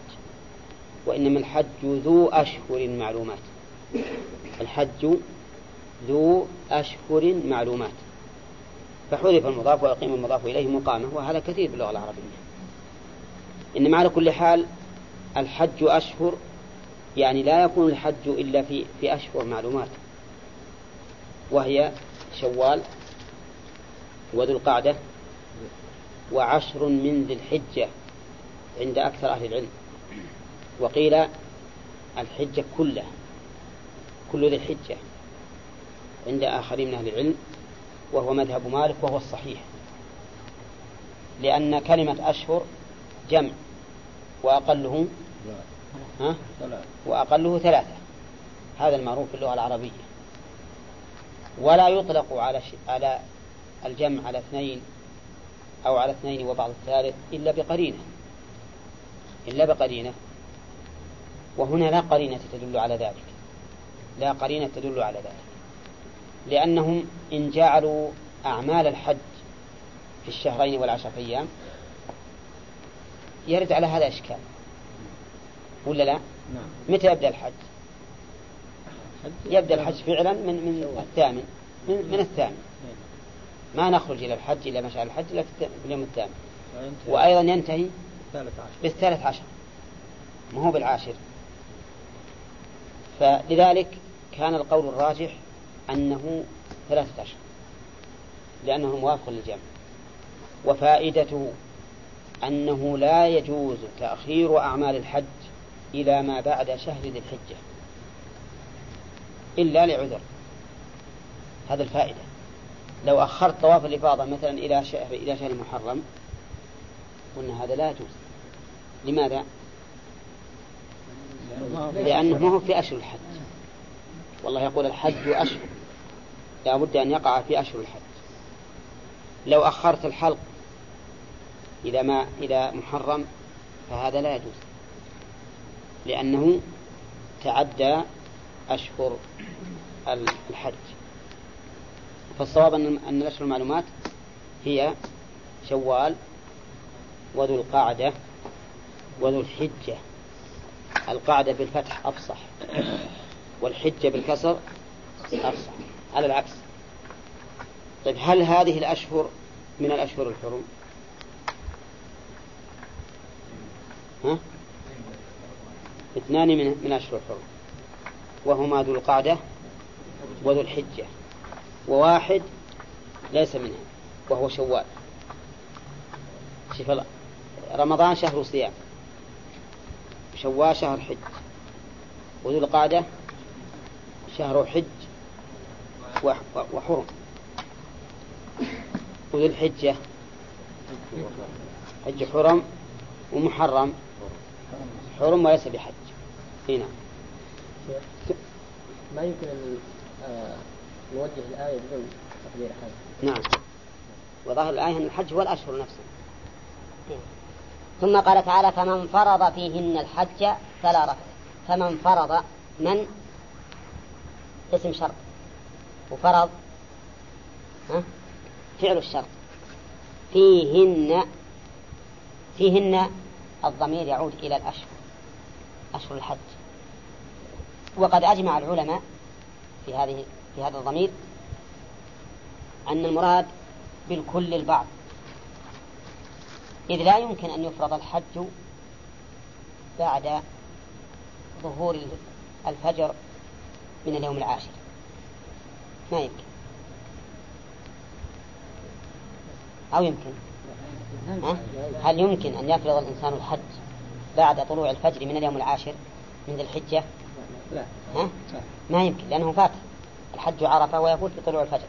وإنما الحج ذو أشهر معلومات. الحج ذو أشهر معلومات. فحذف المضاف ويقيم المضاف إليه مقامه وهذا كثير باللغة العربية. إنما على كل حال الحج أشهر يعني لا يكون الحج إلا في في أشهر معلومات. وهي شوال وذو القعدة وعشر من ذي الحجة عند أكثر أهل العلم. وقيل الحجة كلها كل ذي الحجة عند آخرين من أهل العلم وهو مذهب مالك وهو الصحيح. لأن كلمة أشهر جمع وأقله ها؟ وأقله ثلاثة. هذا المعروف في اللغة العربية. ولا يطلق على. على الجمع على اثنين أو على اثنين وبعض الثالث إلا بقرينة إلا بقرينة. وهنا لا قرينة تدل على ذلك لا قرينة تدل على ذلك لأنهم إن جعلوا أعمال الحج في الشهرين والعشرة أيام يرد على هذا إشكال ولا لا؟ نعم. متى يبدأ الحج؟ حج يبدأ الحج فعلا من من الثامن. من, من الثامن. ما نخرج إلى الحج إلى مشعر الحج إلا في اليوم الثامن. وأيضا ينتهي بالثالث عشر. ما هو بالعاشر. فلذلك كان القول الراجح أنه ثلاثة أشهر لأنه موافق للجمع. وفائدته أنه لا يجوز تأخير أعمال الحج إلى ما بعد شهر ذي الحجة. إلا لعذر. هذا الفائدة. لو أخرت طواف الإفاضة مثلا إلى شهر إلى شهر محرم قلنا هذا لا يجوز. لماذا؟ لأنه ما هو في أشهر الحج. والله يقول الحج أشهر. لا بد أن يقع في أشهر الحج. لو أخرت الحلق إلى ما إلى محرم فهذا لا يجوز. لأنه تعدى أشهر الحج. فالصواب أن الأشهر المعلومات هي شوال وذو القعدة وذو الحجة. القعدة بالفتح أفصح والحجة بالكسر أفصح. على العكس. طيب هل هذه الأشهر من الأشهر الحرم؟ ها؟ اثنان من من أشهر الحرم. وهما ذو القعدة وذو الحجة. وواحد ليس منها وهو شوال. شوف رمضان شهر صيام شوال شهر حج وذو القعدة شهر حج وح- وحرم. وذو الحجة حج حرم ومحرم حرم وليس بحج. هنا ما يمكن أن آه، نوجه الآية بدون تقدير حاجة نعم. وظاهر الآية أن الحج هو الأشهر نفسها ثم قال تعالى فمن فرض فيهن الحج فلا رفث. فمن فرض من؟ اسم شرط. وفرض ها؟ فعل الشرط. فيهن فيهن الضمير يعود إلى الأشهر أشهر الحج. وقد أجمع العلماء في هذه في هذا الضمير أن المراد بالكل البعض. إذ لا يمكن أن يفرض الحج بعد ظهور الفجر من اليوم العاشر. ما يمكن. أو يمكن؟ هل يمكن أن يفرض الإنسان الحج بعد طلوع الفجر من اليوم العاشر من ذي الحجة؟ لا. ها؟ ما يمكن لأنه فات الحج عرفة ويفوت بطلوع الفجر.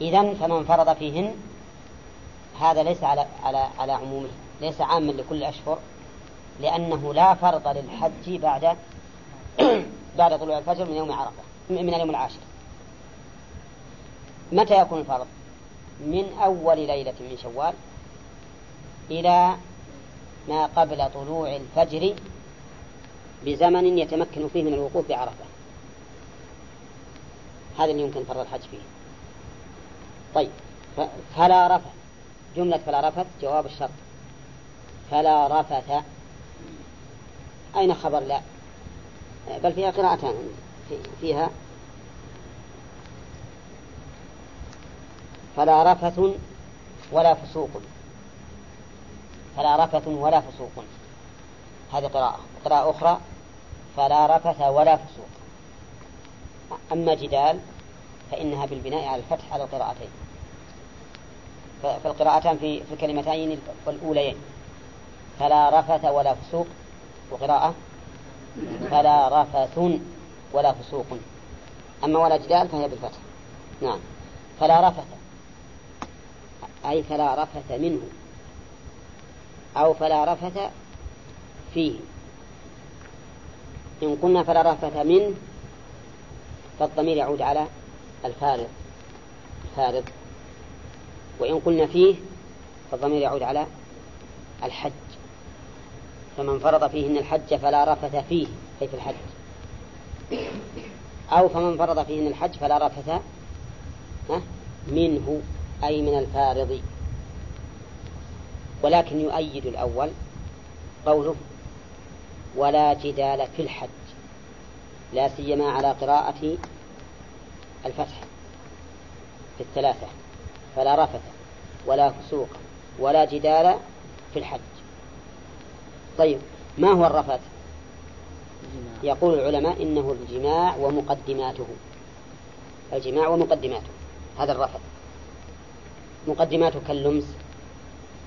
إذا فمن فرض فيهن هذا ليس على على على عمومه. ليس عاما لكل الأشهر لأنه لا فرض للحج بعد *coughs* بعد طلوع الفجر من يوم عرفة من اليوم العاشر. متى يكون الفرض؟ من أول ليلة من شوال إلى ما قبل طلوع الفجر بزمن يتمكن فيه من الوقوف بعرفة. هذا اللي يمكن فرض الحج فيه. طيب فلا رفث. جملة فلا رفث جواب الشرط. فلا رفث. أين خبر؟ لا. بل فيها قراءتان في- فيها. فلا رفث ولا فسوق. فلا رفث ولا فسوق. هذه قراءة. قراءة أخرى. فلا رفث ولا فسوق. أما جدال فإنها بالبناء على الفتح على القراءتين. فالقراءتان في في الكلمتين الأوليين. فلا رفث ولا فسوق. وقراءة فلا رفث ولا فسوق. أما ولا جدال فهي بالفتح. نعم. فلا رفث. أي فلا رفث منه. أو فلا رفث فيه. إن قلنا فلا رفث منه فالضمير يعود على الفارض الفارض. وإن قلنا فيه فالضمير يعود على الحج. فمن فرض فيهن الحج فلا رفث فيه أي في الحج. أو فمن فرض فيهن الحج فلا رفث منه أي من الفارض. ولكن يؤيد الأول قوله ولا جدال في الحج. لا سيما على قراءة الفتح في الثلاثة فلا رفث ولا فسوق ولا جدال في الحج. طيب ما هو الرفث؟ يقول العلماء إنه الجماع ومقدماته. الجماع ومقدماته هذا الرفث. مقدماته كاللمس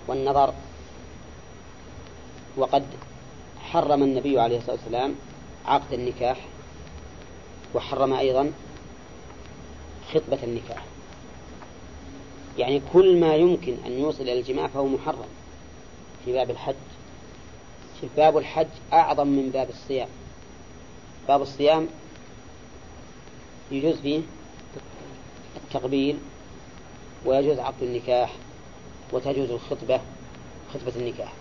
والنظر وقد حرم النبي عليه الصلاة والسلام عقد النكاح وحرم أيضا خطبة النكاح. يعني كل ما يمكن أن يوصل إلى الجماع فهو محرم في باب الحج. شوف باب الحج أعظم من باب الصيام. باب الصيام يجوز فيه التقبيل ويجوز عقد النكاح وتجوز الخطبة خطبة النكاح.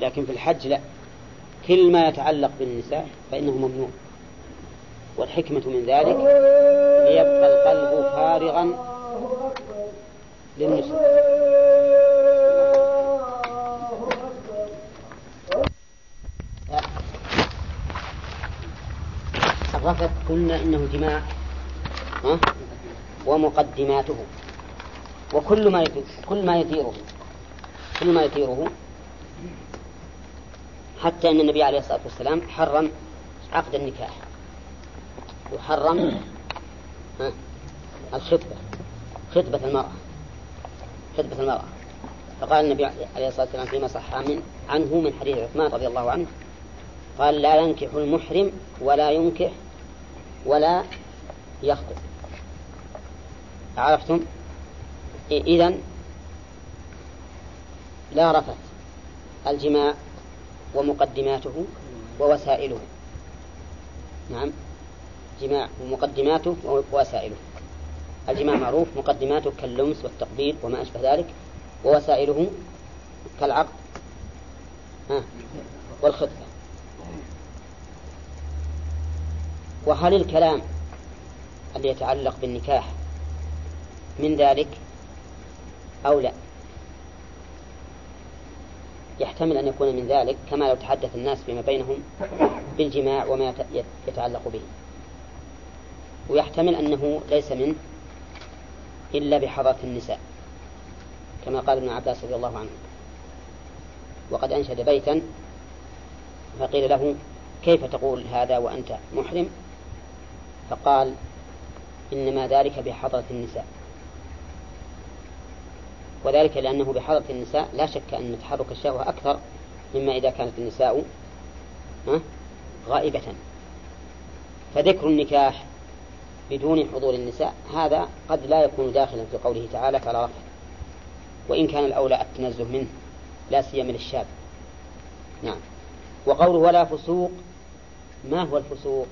لكن في الحج لا. كل ما يتعلق بالنساء فإنه ممنوع. والحكمة من ذلك ليبقى القلب فارغا للنساء. الرفث قلنا إنه جماع ها؟ ومقدماته. وكل ما كل ما يثيره كل ما يثيره حتى أن النبي عليه الصلاة والسلام حرم عقد النكاح. وحرم الخطبة. خطبة المرأة. خطبة المرأة. فقال النبي عليه الصلاة والسلام فيما صح من عنه من حديث عثمان رضي الله عنه. قال لا ينكح المحرم ولا ينكح ولا يخطب. عرفتم؟ إذا لا رفث الجماع ومقدماته ووسائله. نعم. جماع ومقدماته ووسائله. الجماع معروف مقدماته كاللمس والتقبيل وما أشبه ذلك ووسائله كالعقد. والخطبة. وهل الكلام الذي يتعلق بالنكاح من ذلك أو لا؟ يحتمل أن يكون من ذلك كما لو تحدث الناس فيما بينهم بالجماع وما يتعلق به. ويحتمل أنه ليس منه إلا بحضرة النساء كما قال ابن عباس رضي الله عنه. وقد أنشد بيتا فقيل له كيف تقول هذا وأنت محرم؟ فقال إنما ذلك بحضرة النساء. وذلك لأنه بحضرة النساء لا شك أن تحرك الشهوة أكثر مما إذا كانت النساء غائبة. فذكر النكاح بدون حضور النساء هذا قد لا يكون داخلا في قوله تعالى فلا رفع وإن كان الأولى التنزه منه لا سيما للشاب. نعم. وقوله ولا فسوق ما هو الفسوق؟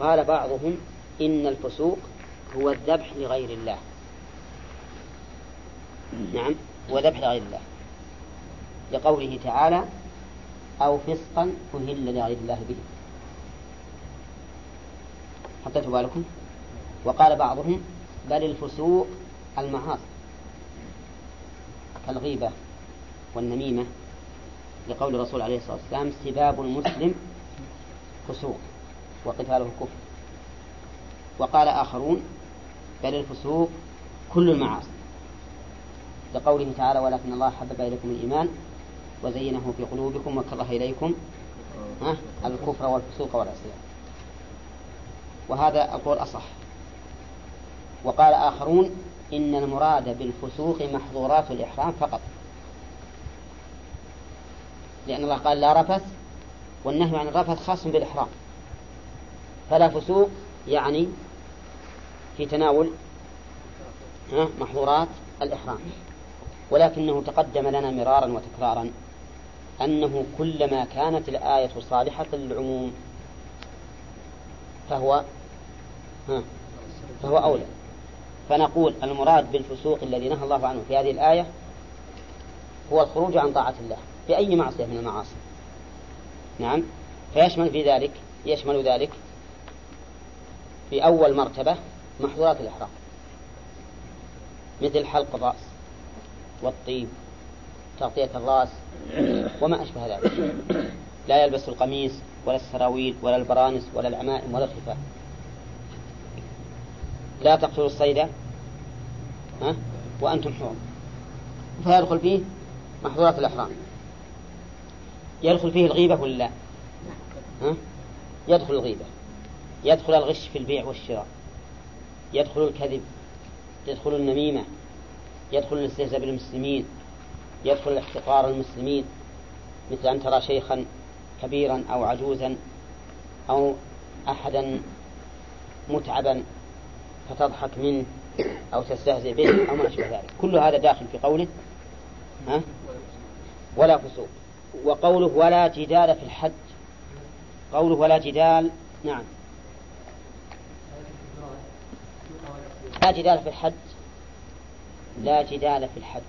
قال بعضهم إن الفسوق هو الذبح لغير الله. نعم هو ذبح لغير الله. لقوله تعالى أو فسقا أهل لغير الله به. حطيتوا بالكم؟ وقال بعضهم بل الفسوق المعاصي كالغيبة والنميمة. لقول الرسول عليه الصلاة والسلام سباب المسلم فسوق وقتاله كفر وقال آخرون بل الفسوق كل المعاصي. لقوله تعالى ولكن الله حبب إليكم الإيمان وزينه في قلوبكم وكره إليكم الكفر والفسوق والعصيان. وهذا القول أصح. وقال آخرون إن المراد بالفسوق محظورات الإحرام فقط. لأن الله قال لا رفث والنهي عن الرفث خاص بالإحرام. فلا فسوق يعني في تناول محظورات الإحرام. ولكنه تقدم لنا مرارا وتكرارا أنه كلما كانت الآية صالحة للعموم فهو فهو أولى. فنقول المراد بالفسوق الذي نهى الله عنه في هذه الآية هو الخروج عن طاعة الله في أي معصية من المعاصي. نعم. فيشمل في ذلك يشمل ذلك في أول مرتبة محظورات الإحرام مثل حلق الرأس. والطيب تغطية الرأس وما أشبه ذلك. لا يلبس القميص ولا السراويل ولا البرانس ولا العمائم ولا الخفاف لا تقتلوا الصيد ها؟ وأنتم حرم فيدخل فيه محظورات الإحرام. يدخل فيه الغيبة ولا لا؟ ها؟ يدخل الغيبة. يدخل الغش في البيع والشراء. يدخل الكذب. يدخل النميمة. يدخل الاستهزاء بالمسلمين يدخل الاحتقار المسلمين مثل أن ترى شيخا كبيرا أو عجوزا أو أحدا متعبا فتضحك منه أو تستهزئ به أو ما أشبه ذلك. كل هذا داخل في قوله ها؟ ولا فسوق. وقوله ولا جدال في الحج. قوله ولا جدال نعم. لا جدال في الحج. لا جدال في الحج.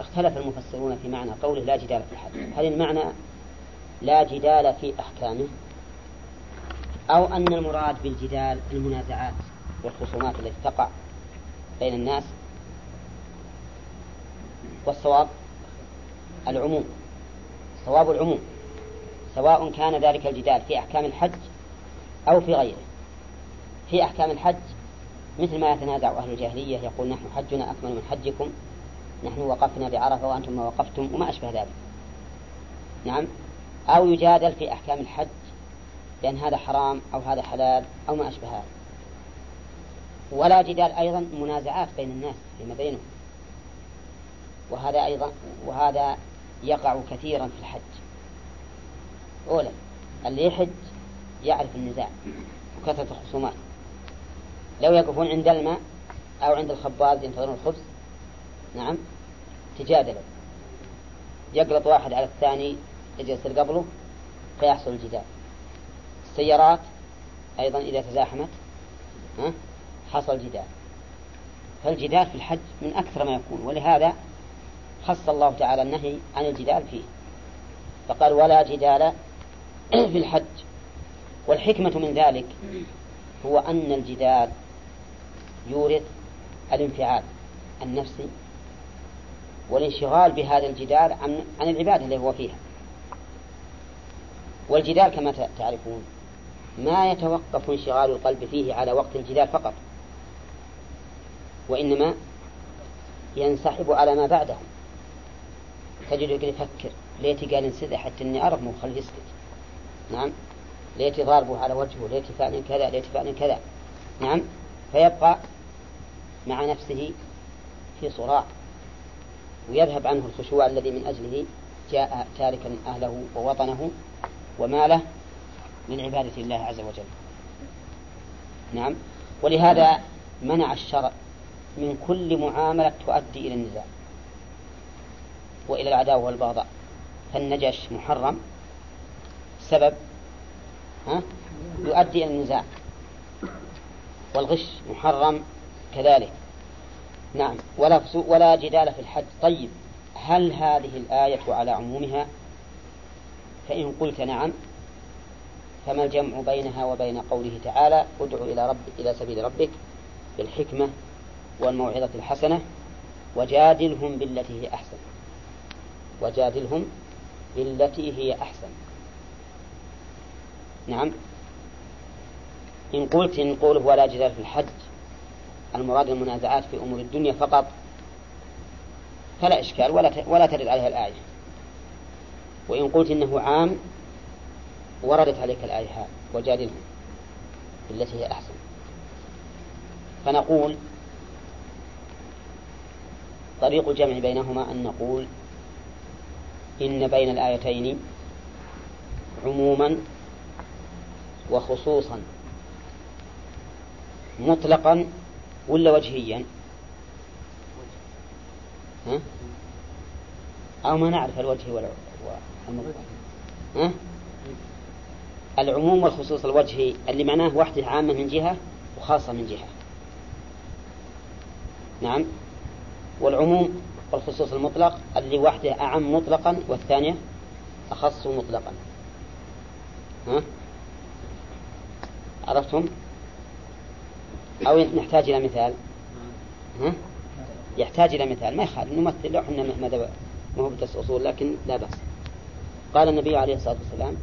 اختلف المفسرون في معنى قوله لا جدال في الحج. هل المعنى لا جدال في أحكامه؟ أو أن المراد بالجدال المنازعات والخصومات التي تقع بين الناس؟ والصواب العموم. صواب العموم. سواء كان ذلك الجدال في أحكام الحج أو في غيره. في أحكام الحج مثل ما يتنازع أهل الجاهلية يقول نحن حجنا أكمل من حجكم نحن وقفنا بعرفة وأنتم ما وقفتم وما أشبه ذلك. نعم؟ أو يجادل في أحكام الحج لأن هذا حرام أو هذا حلال أو ما أشبه هذا ولا جدال أيضا منازعات بين الناس فيما بينهم وهذا أيضا وهذا يقع كثيرا في الحج. أولا اللي يحج يعرف النزاع وكثرة الخصومات. لو يقفون عند الماء أو عند الخباز ينتظرون الخبز نعم تجادلوا. يقلط واحد على الثاني يصير قبله فيحصل الجدال. السيارات أيضا إذا تزاحمت حصل جدال. فالجدال في الحج من أكثر ما يكون ولهذا خص الله تعالى النهي عن الجدال فيه. فقال ولا جدال *clears throat* في الحج. والحكمة من ذلك هو أن الجدال يورث الانفعال النفسي والانشغال بهذا الجدال عن عن العبادة اللي هو فيها. والجدال كما تعرفون ما يتوقف انشغال القلب فيه على وقت الجدال فقط وإنما ينسحب على ما بعده. تجد يقول يفكر؟ ليتي قال انسدح حتى إني ارغمه وخليه يسكت نعم. ليتي ضاربه على وجهه ليتي فعل كذا ليتي فعل كذا. نعم. فيبقى مع نفسه في صراع ويذهب عنه الخشوع الذي من أجله جاء تاركا أهله ووطنه وماله من عبادة الله عز وجل. نعم. ولهذا منع الشرع من كل معاملة تؤدي إلى النزاع وإلى العداوة والبغضاء. فالنجش محرم. سبب ها؟ يؤدي إلى النزاع. والغش محرم. كذلك. نعم. ولا ولا جدال في الحج. طيب هل هذه الآية على عمومها؟ فإن قلت نعم فما الجمع بينها وبين قوله تعالى ادع إلى رب إلى سبيل ربك بالحكمة والموعظة الحسنة وجادلهم بالتي هي أحسن. وجادلهم بالتي هي أحسن. نعم. إن قلت إن قوله ولا جدال في الحج المراد المنازعات في أمور الدنيا فقط فلا إشكال ولا ولا ترد عليها الآية. وإن قلت إنه عام وردت عليك الآية وجادلهم بالتي هي أحسن. فنقول طريق الجمع بينهما أن نقول إن بين الآيتين عموما وخصوصا مطلقا ولا وجهيا ها؟ أو ما نعرف الوجه ها؟ العموم والخصوص الوجهي اللي معناه وحدة عامة من جهة وخاصة من جهة نعم والعموم والخصوص المطلق اللي واحدة أعم مطلقا والثانية أخص مطلقا ها؟ عرفتم؟ أو نحتاج إلى مثال. ها؟ يحتاج إلى مثال. ما يخالف. نمثل. لو إحنا ما هو بدرس أصول لكن لا بأس. قال النبي عليه الصلاة والسلام